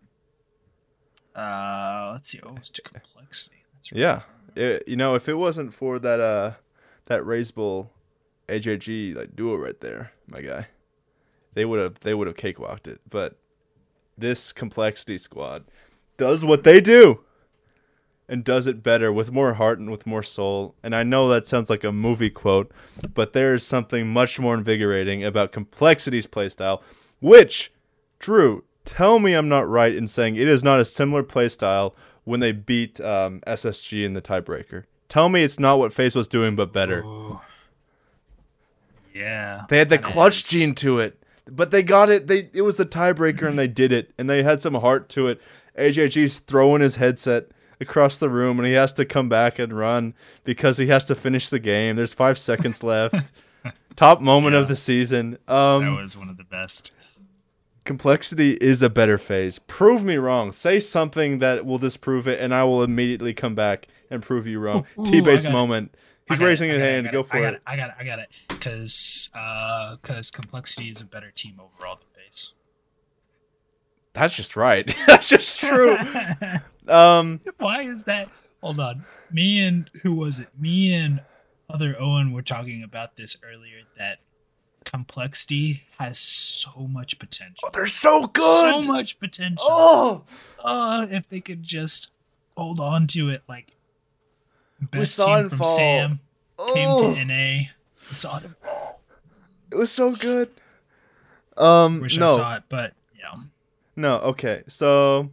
Uh, let's see. Oh, it's to complexity. That's right. Yeah, it, you know, if it wasn't for that uh, that Reysbull, AJG like duo right there, my guy, they would have they would have cakewalked it. But this complexity squad does what they do, and does it better with more heart and with more soul. And I know that sounds like a movie quote, but there is something much more invigorating about complexity's playstyle, which, Drew, tell me I'm not right in saying it is not a similar playstyle when they beat um, SSG in the tiebreaker. Tell me it's not what FaZe was doing, but better. Ooh. Yeah. They had the clutch is- gene to it, but they got it. They it was the tiebreaker, and they did it, and they had some heart to it. AJG's throwing his headset across the room, and he has to come back and run because he has to finish the game. There's five seconds *laughs* left. Top moment of the season. That Um, was one of the best. complexity is a better FaZe. Prove me wrong. Say something that will disprove it, and I will immediately come back and prove you wrong. T Bates it. moment. He's I got it, raising his it, hand. Go for I it. it. I got it. I got it. Because uh, because complexity is a better team overall than base. That's just right. *laughs* That's just true. *laughs* um, Why is that? Hold on. Me and who was it? Me and other Owen were talking about this earlier. That complexity has so much potential. oh, they're so good. So much potential. Oh, Uh, if they could just hold on to it, like best team from fall. Sam came oh, to NA. We saw it. it was so good. Um, Wish I no, saw it, but yeah. no. Okay, so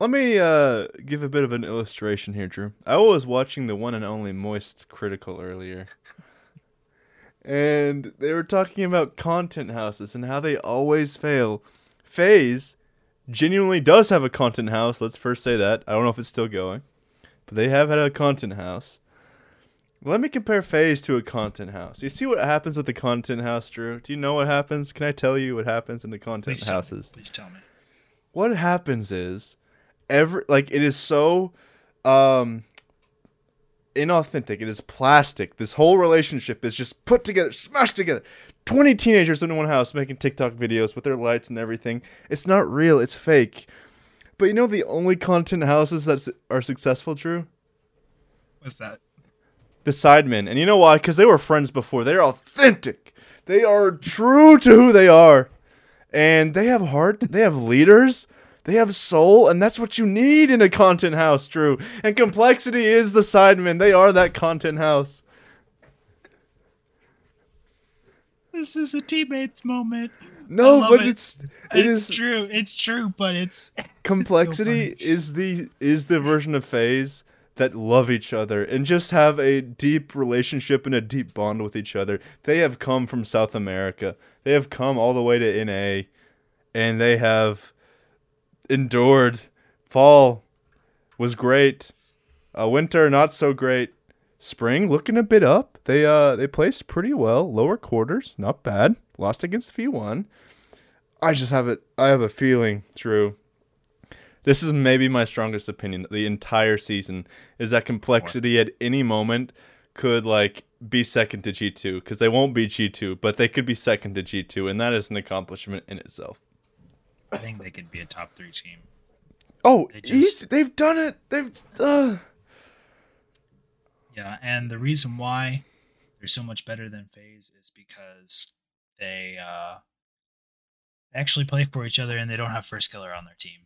let me uh give a bit of an illustration here, Drew. I was watching the one and only Moist Critikal earlier. And they were talking about content houses and how they always fail. FaZe genuinely does have a content house. Let's first say that. I don't know if it's still going, but they have had a content house. Let me compare FaZe to a content house. You see what happens with the content house, Drew? Do you know what happens? Can I tell you what happens in the content Please tell, houses? Please tell me. what happens is every like it is so um inauthentic. It is plastic. This whole relationship is just put together smashed together. 20 teenagers in one house making tiktok videos with their lights and everything. It's not real. It's fake. But you know the only content houses that are successful drew? What's that? the sidemen. And you know why? Because they were friends before. They're authentic. They are true to who they are. And they have heart they have leaders they have soul and that's what you need in a content house drew and complexity is the sidemen they are that content house This is a teammates moment. no but it. it's it it's is true. It's true, but it's *laughs* complexity funny. is the is the version of FaZe that love each other and just have a deep relationship and a deep bond with each other. They have come from South America. They have come all the way to NA and they have endured. Fall was great. Uh, winter not so great. Spring looking a bit up. They uh they placed pretty well. Lower quarters, not bad. Lost against V1. I just have it. I have a feeling, Drew. This is maybe my strongest opinion. The entire season is that complexity at any moment could like be second to G two because they won't be G two, but they could be second to G two, and that is an accomplishment in itself. I think they could be a top three team. Oh, They just- they've done it. They've. Uh, Yeah, and the reason why they're so much better than FaZe is because they uh actually play for each other and they don't have first killer on their team.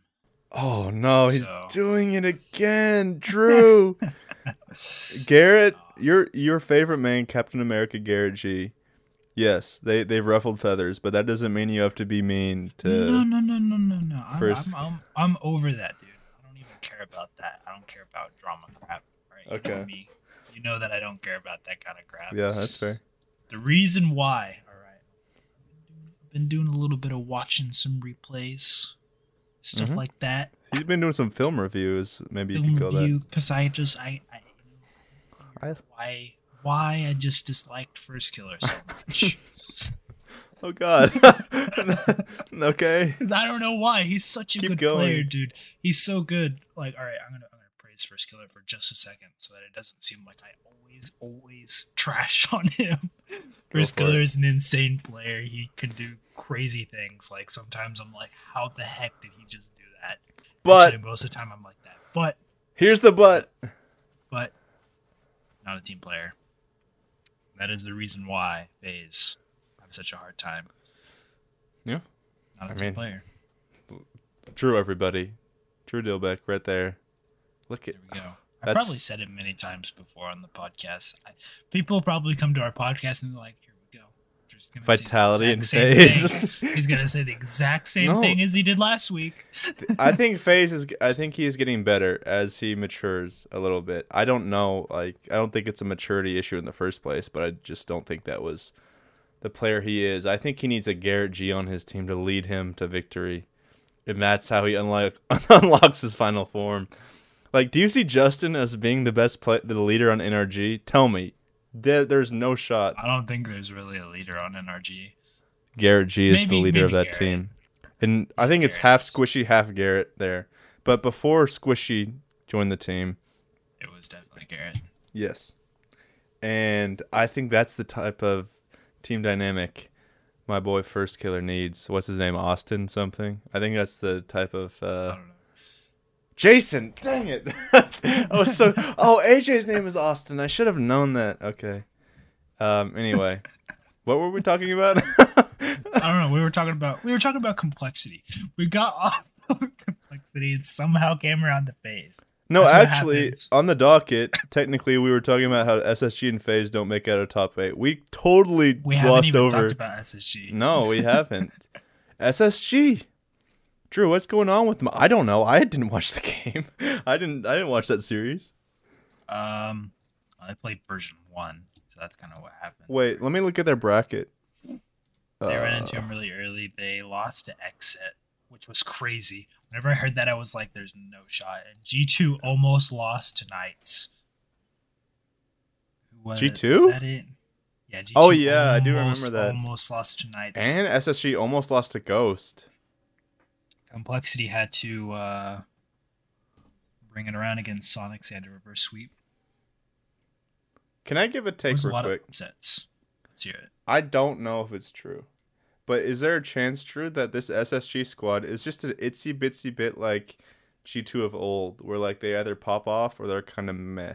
Oh no, he's So- doing it again, Drew. *laughs* Garrett, your your favorite man, Captain America, Garrett G. Yes, they they've ruffled feathers, but that doesn't mean you have to be mean to. No, no, no, no, no, no. I'm, First- I'm, I'm, I'm over that, dude. I don't even care about that. I don't care about drama crap. Right? You know Okay. me. You know that I don't care about that kind of crap. Yeah, that's fair. The reason why, all right, I've been doing a little bit of watching some replays, stuff Mhm. like that. He's been doing some film reviews. Maybe you Film could call review, because I just, I, I, that. why, why I just disliked First Killer so much. *laughs* Oh God. *laughs* okay. Because I don't know why. He's such a Keep good going. player, dude. He's so good. Like, all right, I'm gonna I'm gonna praise First Killer for just a second, so that it doesn't seem like I always always trash *laughs* on him. First. Killer is an insane player. He can do crazy things. Like sometimes I'm like, how the heck did he just do that? But Actually, most of the time I'm like that. But here's the but. but not a team player. That is the reason why FaZe have such a hard time. Yeah. Not a I mean, player. Drew, everybody. Drew Dilbeck, right there. Look at. There we go. I That's- probably said it many times before on the podcast. I, people probably come to our podcast and they're like, "Here we go." Drew's gonna say the Vitality and same phase. thing. *laughs* He's gonna say the exact same No. thing as he did last week. I think *laughs* FaZe is. I think he is getting better as he matures a little bit. I don't know. Like I don't think it's a maturity issue in the first place, but I just don't think that was the player he is. I think he needs a Garrett G on his team to lead him to victory, and that's how he unlock *laughs* unlocks his final form. Like, do you see Justin as being the best play, the leader on NRG? Tell me, there, there's no shot. I don't think there's really a leader on NRG. Garrett G is the leader of that Garrett. team. And I think it's half. Squishy, half Garrett there. But before Squishy joined the team, It was definitely Garrett. yes. And I think that's the type of team dynamic my boy First Killer needs. What's his name? Austin something? I think that's the type of I uh don't know. Jason. Dang it. *laughs* I was so Oh, AJ's name is Austin. I should have known that. Okay. Um anyway. what were we talking about? *laughs* I don't know. We were talking about we were talking about complexity. We got *laughs* off of complexity and somehow came around to FaZe. No, That's actually, on the docket, technically, we were talking about how SSG and FaZe don't make out of top eight. We totally We haven't glossed even over. talked about SSG. No, we haven't. SSG. Drew, what's going on with them? I don't know. I didn't watch the *laughs* game. I didn't. I didn't watch that series. Um, I played version one, so that's kind of what happened. Wait, let me look at their bracket. They ran Uh, into him really early. They lost to XSET, which was crazy. Whenever I heard that, I was like, "There's no shot." And G two almost lost to Knights. G2? that it? Yeah. G2 Oh, yeah, I do remember that. Almost lost to Knights. and SSG almost lost to Ghost. Complexity had to uh, bring it around against Sonic's Sonic Sand reverse sweep. Can I give a take was a real lot quick? of upsets. Let's hear it. I don't know if it's true. But is there a chance, Drew, that this SSG squad is just an itsy bitsy bit like G2 of old, where like they either pop off or they're kind of meh?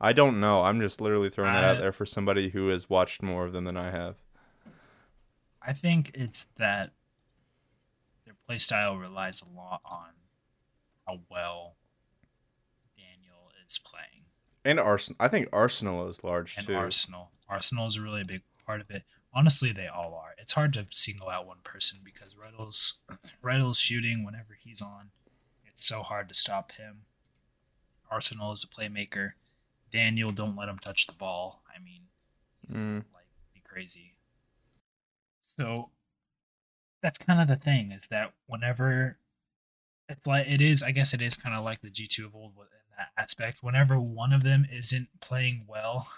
I don't know. I'm just literally throwing that out there for somebody who has watched more of them than I have. I think it's that playstyle relies a lot on how well Daniel is playing. And Arsenal, I think Arsenal is large And too. Arsenal. Arsenal is a really big part of it. Honestly, they all are. It's hard to single out one person because Retals' *clears throat* Retals' shooting whenever he's on. It's so hard to stop him. Arsenal is a playmaker. Daniel, don't let him touch the ball. I mean, he's gonna, Mm. like be crazy. So that's kind of the thing is that whenever it's like it is, I guess it is kind of like the G two of old in that aspect. Whenever one of them isn't playing well,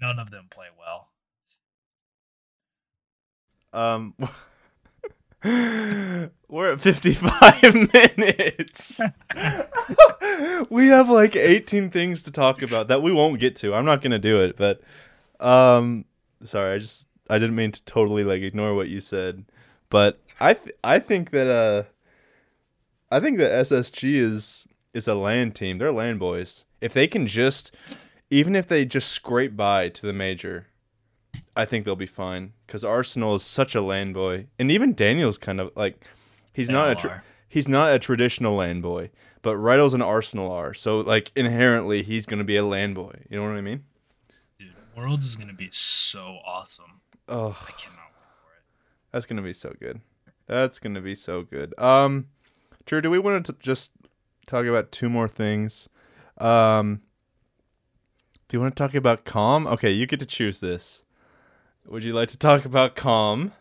none of them play well. Um, *laughs* we're at 55 *laughs* minutes. *laughs* we have like 18 things to talk about that we won't get to. I'm not gonna do it, but um, sorry, I just I didn't mean to totally like ignore what you said, but I th- I think that uh, I think that SSG is is a LAN team. They're LAN boys. If they can just, even if they just scrape by to the major, I think they'll be fine because Arsenal is such a LAN boy, and even Daniel's kind of like he's They not a tr- are. he's not a traditional LAN boy, but Retals and Arsenal are. So like inherently, he's gonna be a LAN boy. You know what I mean? Dude, Worlds is gonna be so awesome. Oh, I cannot wait for it. that's gonna be so good. That's gonna be so good. Um, Drew, do we want to just talk about two more things? Um, do you want to talk about calm? Okay, you get to choose this. Would you like to talk about calm,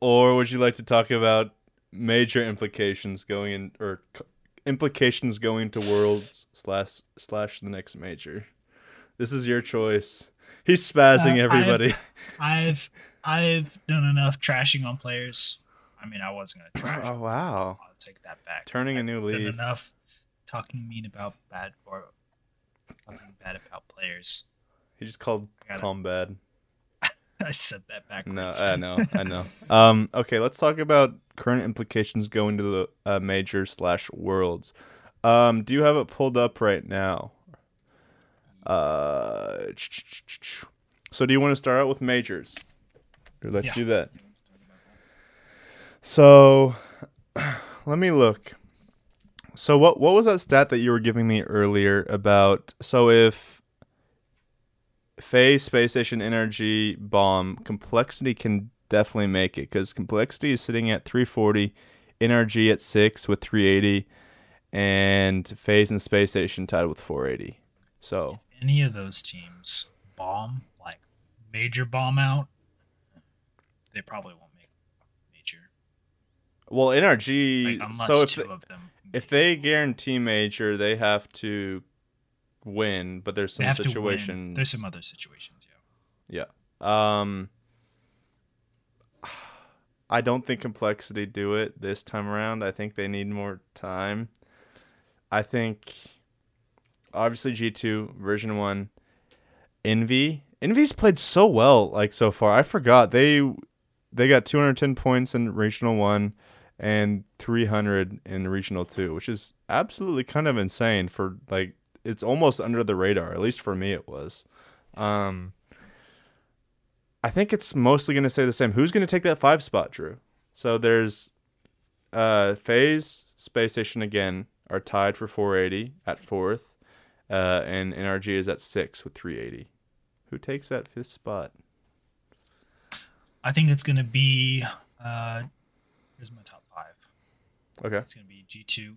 or would you like to talk about major implications going in or c- implications going to worlds slash slash the next major? This is your choice. He's spazzing Uh, everybody. I've I've done enough trashing on players. I mean, I wasn't gonna trash. oh wow! I'll take that back. Turning a new I've done leaf. enough talking mean about bad or talking bad about players. He just called I got it. calm bad. *laughs* I said that backwards. No, I know, I know. *laughs* Um, okay, let's talk about current implications going to the uh, major slash worlds. Um, do you have it pulled up right now? Uh, so do you want to start out with majors? Or let's Yeah. do that. So, *clears throat* let me look. So what what was that stat that you were giving me earlier about? So if FaZe, space station, NRG, bomb, complexity can definitely make it because complexity is sitting at 340, NRG at six with 380, and FaZe and space station tied with 480. So Any of those teams bomb like major bomb out, they probably won't make major. well, NRG. Like, so if two they, of them. if they guarantee major, they have to win. But there's some have to win. situations. There's some other situations. Yeah. Yeah. Um I don't think complexity do it this time around. I think they need more time. I think obviously G2 version 1 Envy. Envy's played so well like so far. I forgot they they got 210 points in regional 1 and 300 in regional 2, which is absolutely kind of insane for like it's almost under the radar. At least for me it was. Um I think it's mostly going to stay the same. Who's going to take that five spot, Drew? So there's uh, FaZe, Space Station again are tied for 480 at fourth, uh, and NRG is at six with 380. Who takes that fifth spot? I think it's gonna be. Uh, here's my top five. Okay. It's gonna be G two.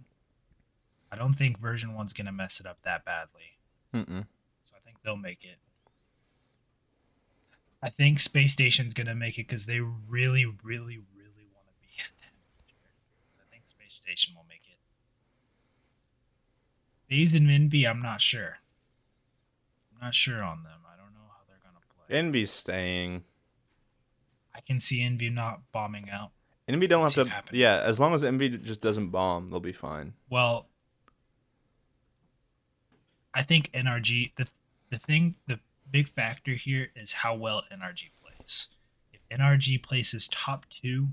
I don't think version one's gonna mess it up that badly, Mm-mm. so I think they'll make it. I think Space Station's gonna make it because they really, really, really want to be *laughs* in that. So I think Space Station will FaZe and Envy, I'm not sure. I'm not sure on them. I don't know how they're gonna play. Envy's staying. I can see Envy not bombing out. Envy don't have to. happen. Yeah, as long as Envy just doesn't bomb, they'll be fine. Well, I think NRG the the thing the big factor here is how well NRG plays. If NRG places top two,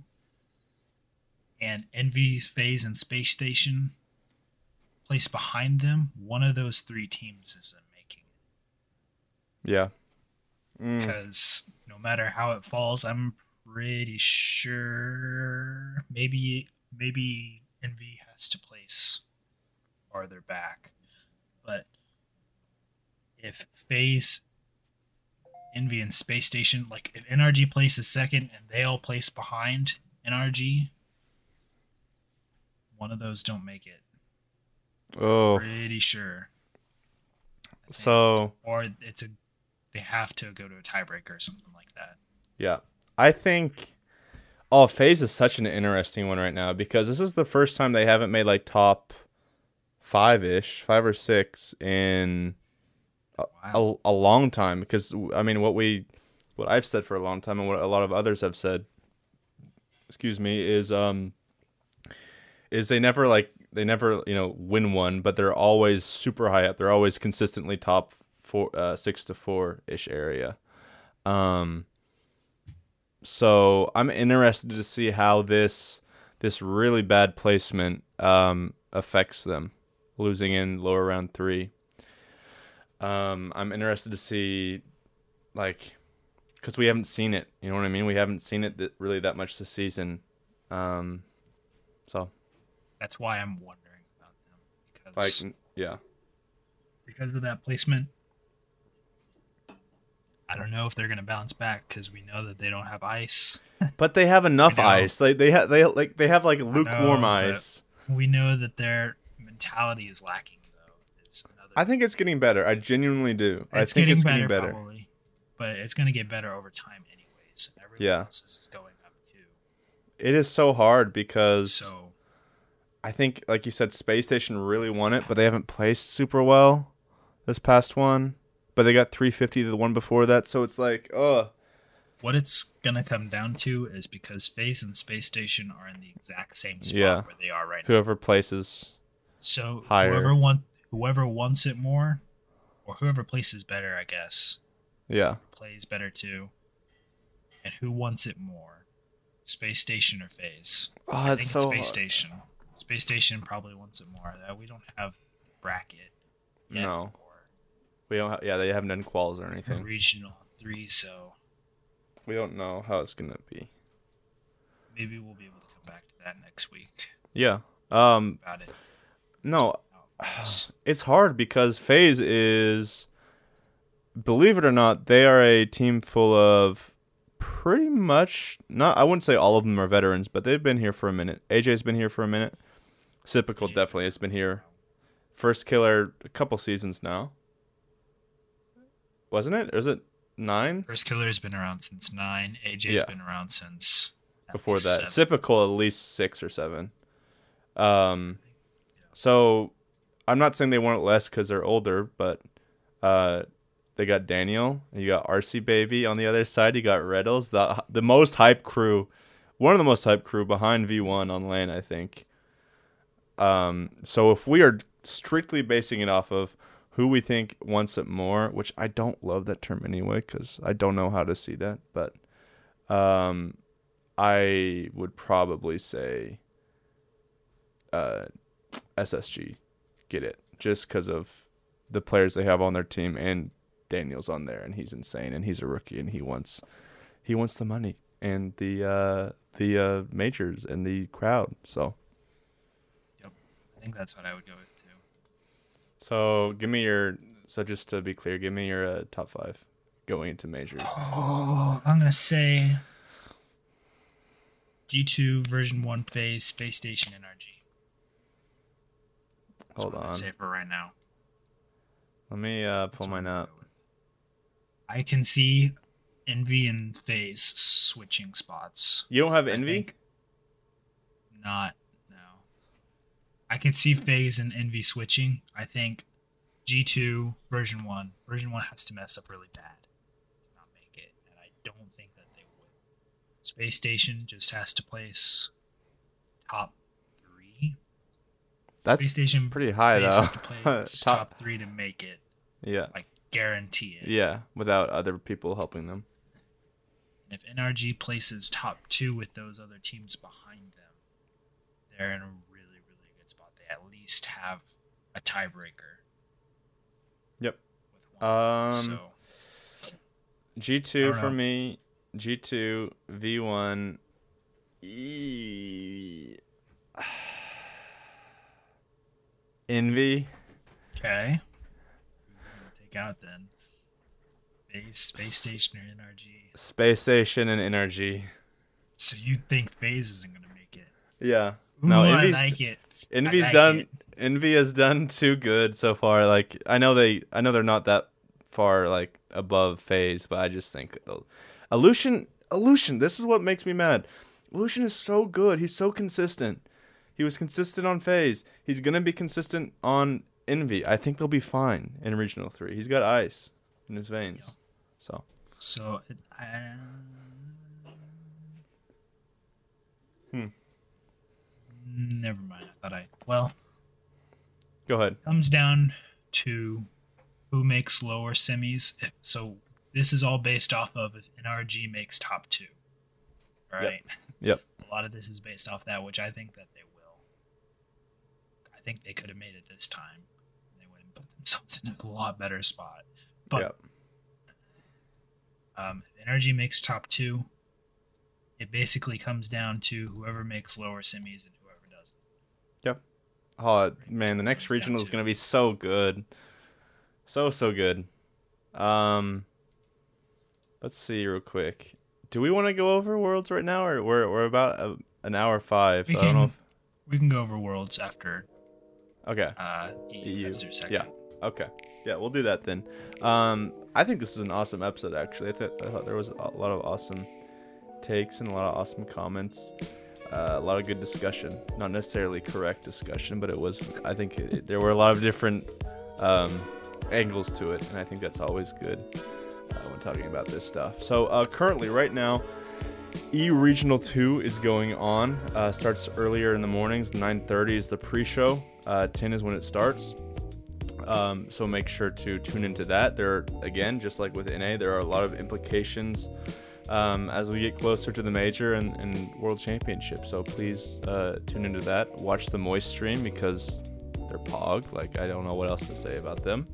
and Envy's FaZe and Space Station place behind them, one of those three teams isn't making it. Yeah. Mm. Because no matter how it falls, I'm pretty sure maybe maybe Envy has to place farther back. But if FaZe, Envy, and Space Station, like if NRG places second and they all place behind NRG, one of those don't make it. Oh, Pretty sure. So or it's a they have to go to a tiebreaker or something like that. Yeah. I think oh FaZe is such an interesting one right now because this is the first time they haven't made like top five ish, five or six in Wow. a, a long time. Because I mean what we what I've said for a long time and what a lot of others have said excuse me, is um is they never like they never, you know, win one, but they're always super high up. They're always consistently top four uh six to four ish area. Um so I'm interested to see how this this really bad placement um, affects them, losing in lower round three. Um, I'm interested to see, like, because we haven't seen it. You know what I mean? We haven't seen it th- really that much this season. Um, so That's why I'm wondering about them Like, because yeah. because of that placement. I don't know if they're gonna bounce back because we know that they don't have ice. *laughs* But they have enough ice. Like they have they like they have like lukewarm ice. We know that their mentality is lacking, though. It's another. I think it's getting better. I genuinely do. I it's think getting it's better, getting better. probably, but it's gonna get better over time, anyways. Everyone Yeah. else is going up too. It is so hard because So I think, like you said, Space Station really won it, but they haven't placed super well this past one. But they got 350 the one before that, so it's like, oh, what it's gonna come down to is because FaZe and Space Station are in the exact same spot Yeah. where they are right now. whoever places. So higher. whoever want whoever wants it more, or whoever places better, I guess, Yeah, plays better too. And who wants it more, Space Station or FaZe? oh, I think so it's Space hard. Station. Space Station probably wants it more. That we don't have bracket. No. We don't. Ha- yeah, they haven't done quals or anything. regional three, so We don't know how it's gonna be. maybe we'll be able to come back to that next week Yeah. Um. about it. No, it's hard because FaZe is, believe it or not, they are a team full of pretty much not. I wouldn't say all of them are veterans, but they've been here for a minute. AJ's been here for a minute. Sypical AJ. definitely has been here. Firstkiller, a couple seasons now. Wasn't it? Or is it nine? Firstkiller's been around since nine. AJ's Yeah. been around since before that. seven. At least six or seven. Um, so I'm not saying they want it less because they're older, but uh, they got Daniel. and You got RC Baby on the other side. You got Retals, the the most hype crew, one of the most hype crew behind V1 on LAN, I think. Um, so if we are strictly basing it off of who we think wants it more, which I don't love that term anyway, because I don't know how to see that, but um, I would probably say uh, SSG get it just because of the players they have on their team and Daniel's on there and he's insane and he's a rookie and he wants he wants the money and the uh, the uh, majors and the crowd. So think that's what I would go with too. so give me your so just to be clear, give me your uh, top five going into majors. Oh, I'm gonna say G2 version one FaZe space station NRG. That's Hold on, say for right now. let me uh, pull mine up. I can see Envy and FaZe switching spots. You don't have envy? Not no. I can see FaZe and Envy switching. I think G2 version 1. Version 1 has to mess up really bad to not make it. And I don't think that they would. Space Station just has to place top 3. That's Space Station pretty high though. have to place *laughs* top, top 3 to make it. yeah, Like guarantee it. yeah, without other people helping them. If NRG places top two with those other teams behind them, they're in a really, really good spot. They at least have a tiebreaker. Yep. With one. Um, so G two for know. me. G two V one. E- *sighs* Envy. okay, who's gonna take out then? Space, space station or NRG? Space Station and NRG. So you think FaZe isn't gonna make it? Yeah. Ooh, No, I like it. Envy's like done. it. Envy has done too good so far. Like I know they, I know they're not that far like above FaZe, but I just think uh, Illusion, Illusion. This is what makes me mad. Illusion is so good. He's so consistent. He was consistent on FaZe. He's gonna be consistent on Envy. I think they'll be fine in regional three. He's got ice in his veins. Yeah. So So, it, uh, Hmm. Never mind. I thought I well. go ahead. comes down to who makes lower semis. So this is all based off of if NRG makes top two. All Yep. right. Yep. *laughs* A lot of this is based off that, which I think that they will. I think they could have made it this time. They would have put themselves in a lot better spot. But Yep. um, NRG makes top two, it basically comes down to whoever makes lower semis and whoever doesn't. Yep. Oh man, the next regional is gonna be so good, so so good. Um, let's see real quick. Do we want to go over worlds right now, or we're we're about a, an hour five? We so I don't know. can we can go over worlds after okay. uh EU. EU, That's their second. yeah. Okay. Yeah, we'll do that then. Um, I think this is an awesome episode. Actually, I, th- I thought there was a lot of awesome takes and a lot of awesome comments. Uh, a lot of good discussion. Not necessarily correct discussion, but it was. I think it, there were a lot of different um, angles to it, and I think that's always good uh, when talking about this stuff. So uh, currently, right now, E Regional 2 is going on. Uh, starts earlier in the mornings. 9:30 is the pre-show. Uh, 10 is when it starts. Um, so make sure to tune into that. There, again, just like with NA, there are a lot of implications um, as we get closer to the major and, and world championship. So please uh, tune into that. Watch the Moist stream because they're pog. Like I don't know what else to say about them.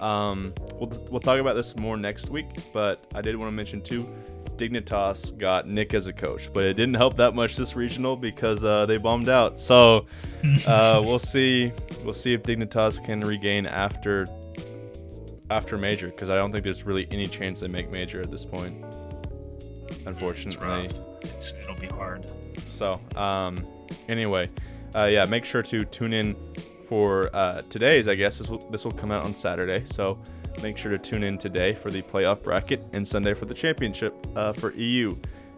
Um, we'll, we'll talk about this more next week, but I did want to mention too. Dignitas got Nick as a coach, but it didn't help that much this regional because uh, they bombed out. So *laughs* uh, we'll see. We'll see if Dignitas can regain after after major because I don't think there's really any chance they make major at this point. It's Unfortunately. rough. It's it'll be hard. So, um, anyway, uh, yeah, make sure to tune in for uh, today's. I guess this will, this will come out on Saturday. So make sure to tune in today for the playoff bracket and Sunday for the championship uh, for EU.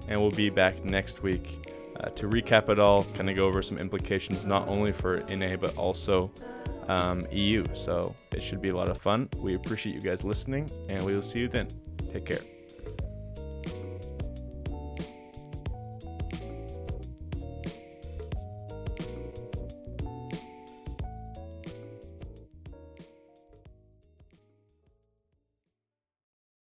And we'll be back next week uh, to recap it all, kind of go over some implications not only for NA but also um, EU. So it should be a lot of fun. We appreciate you guys listening, and we will see you then. Take care.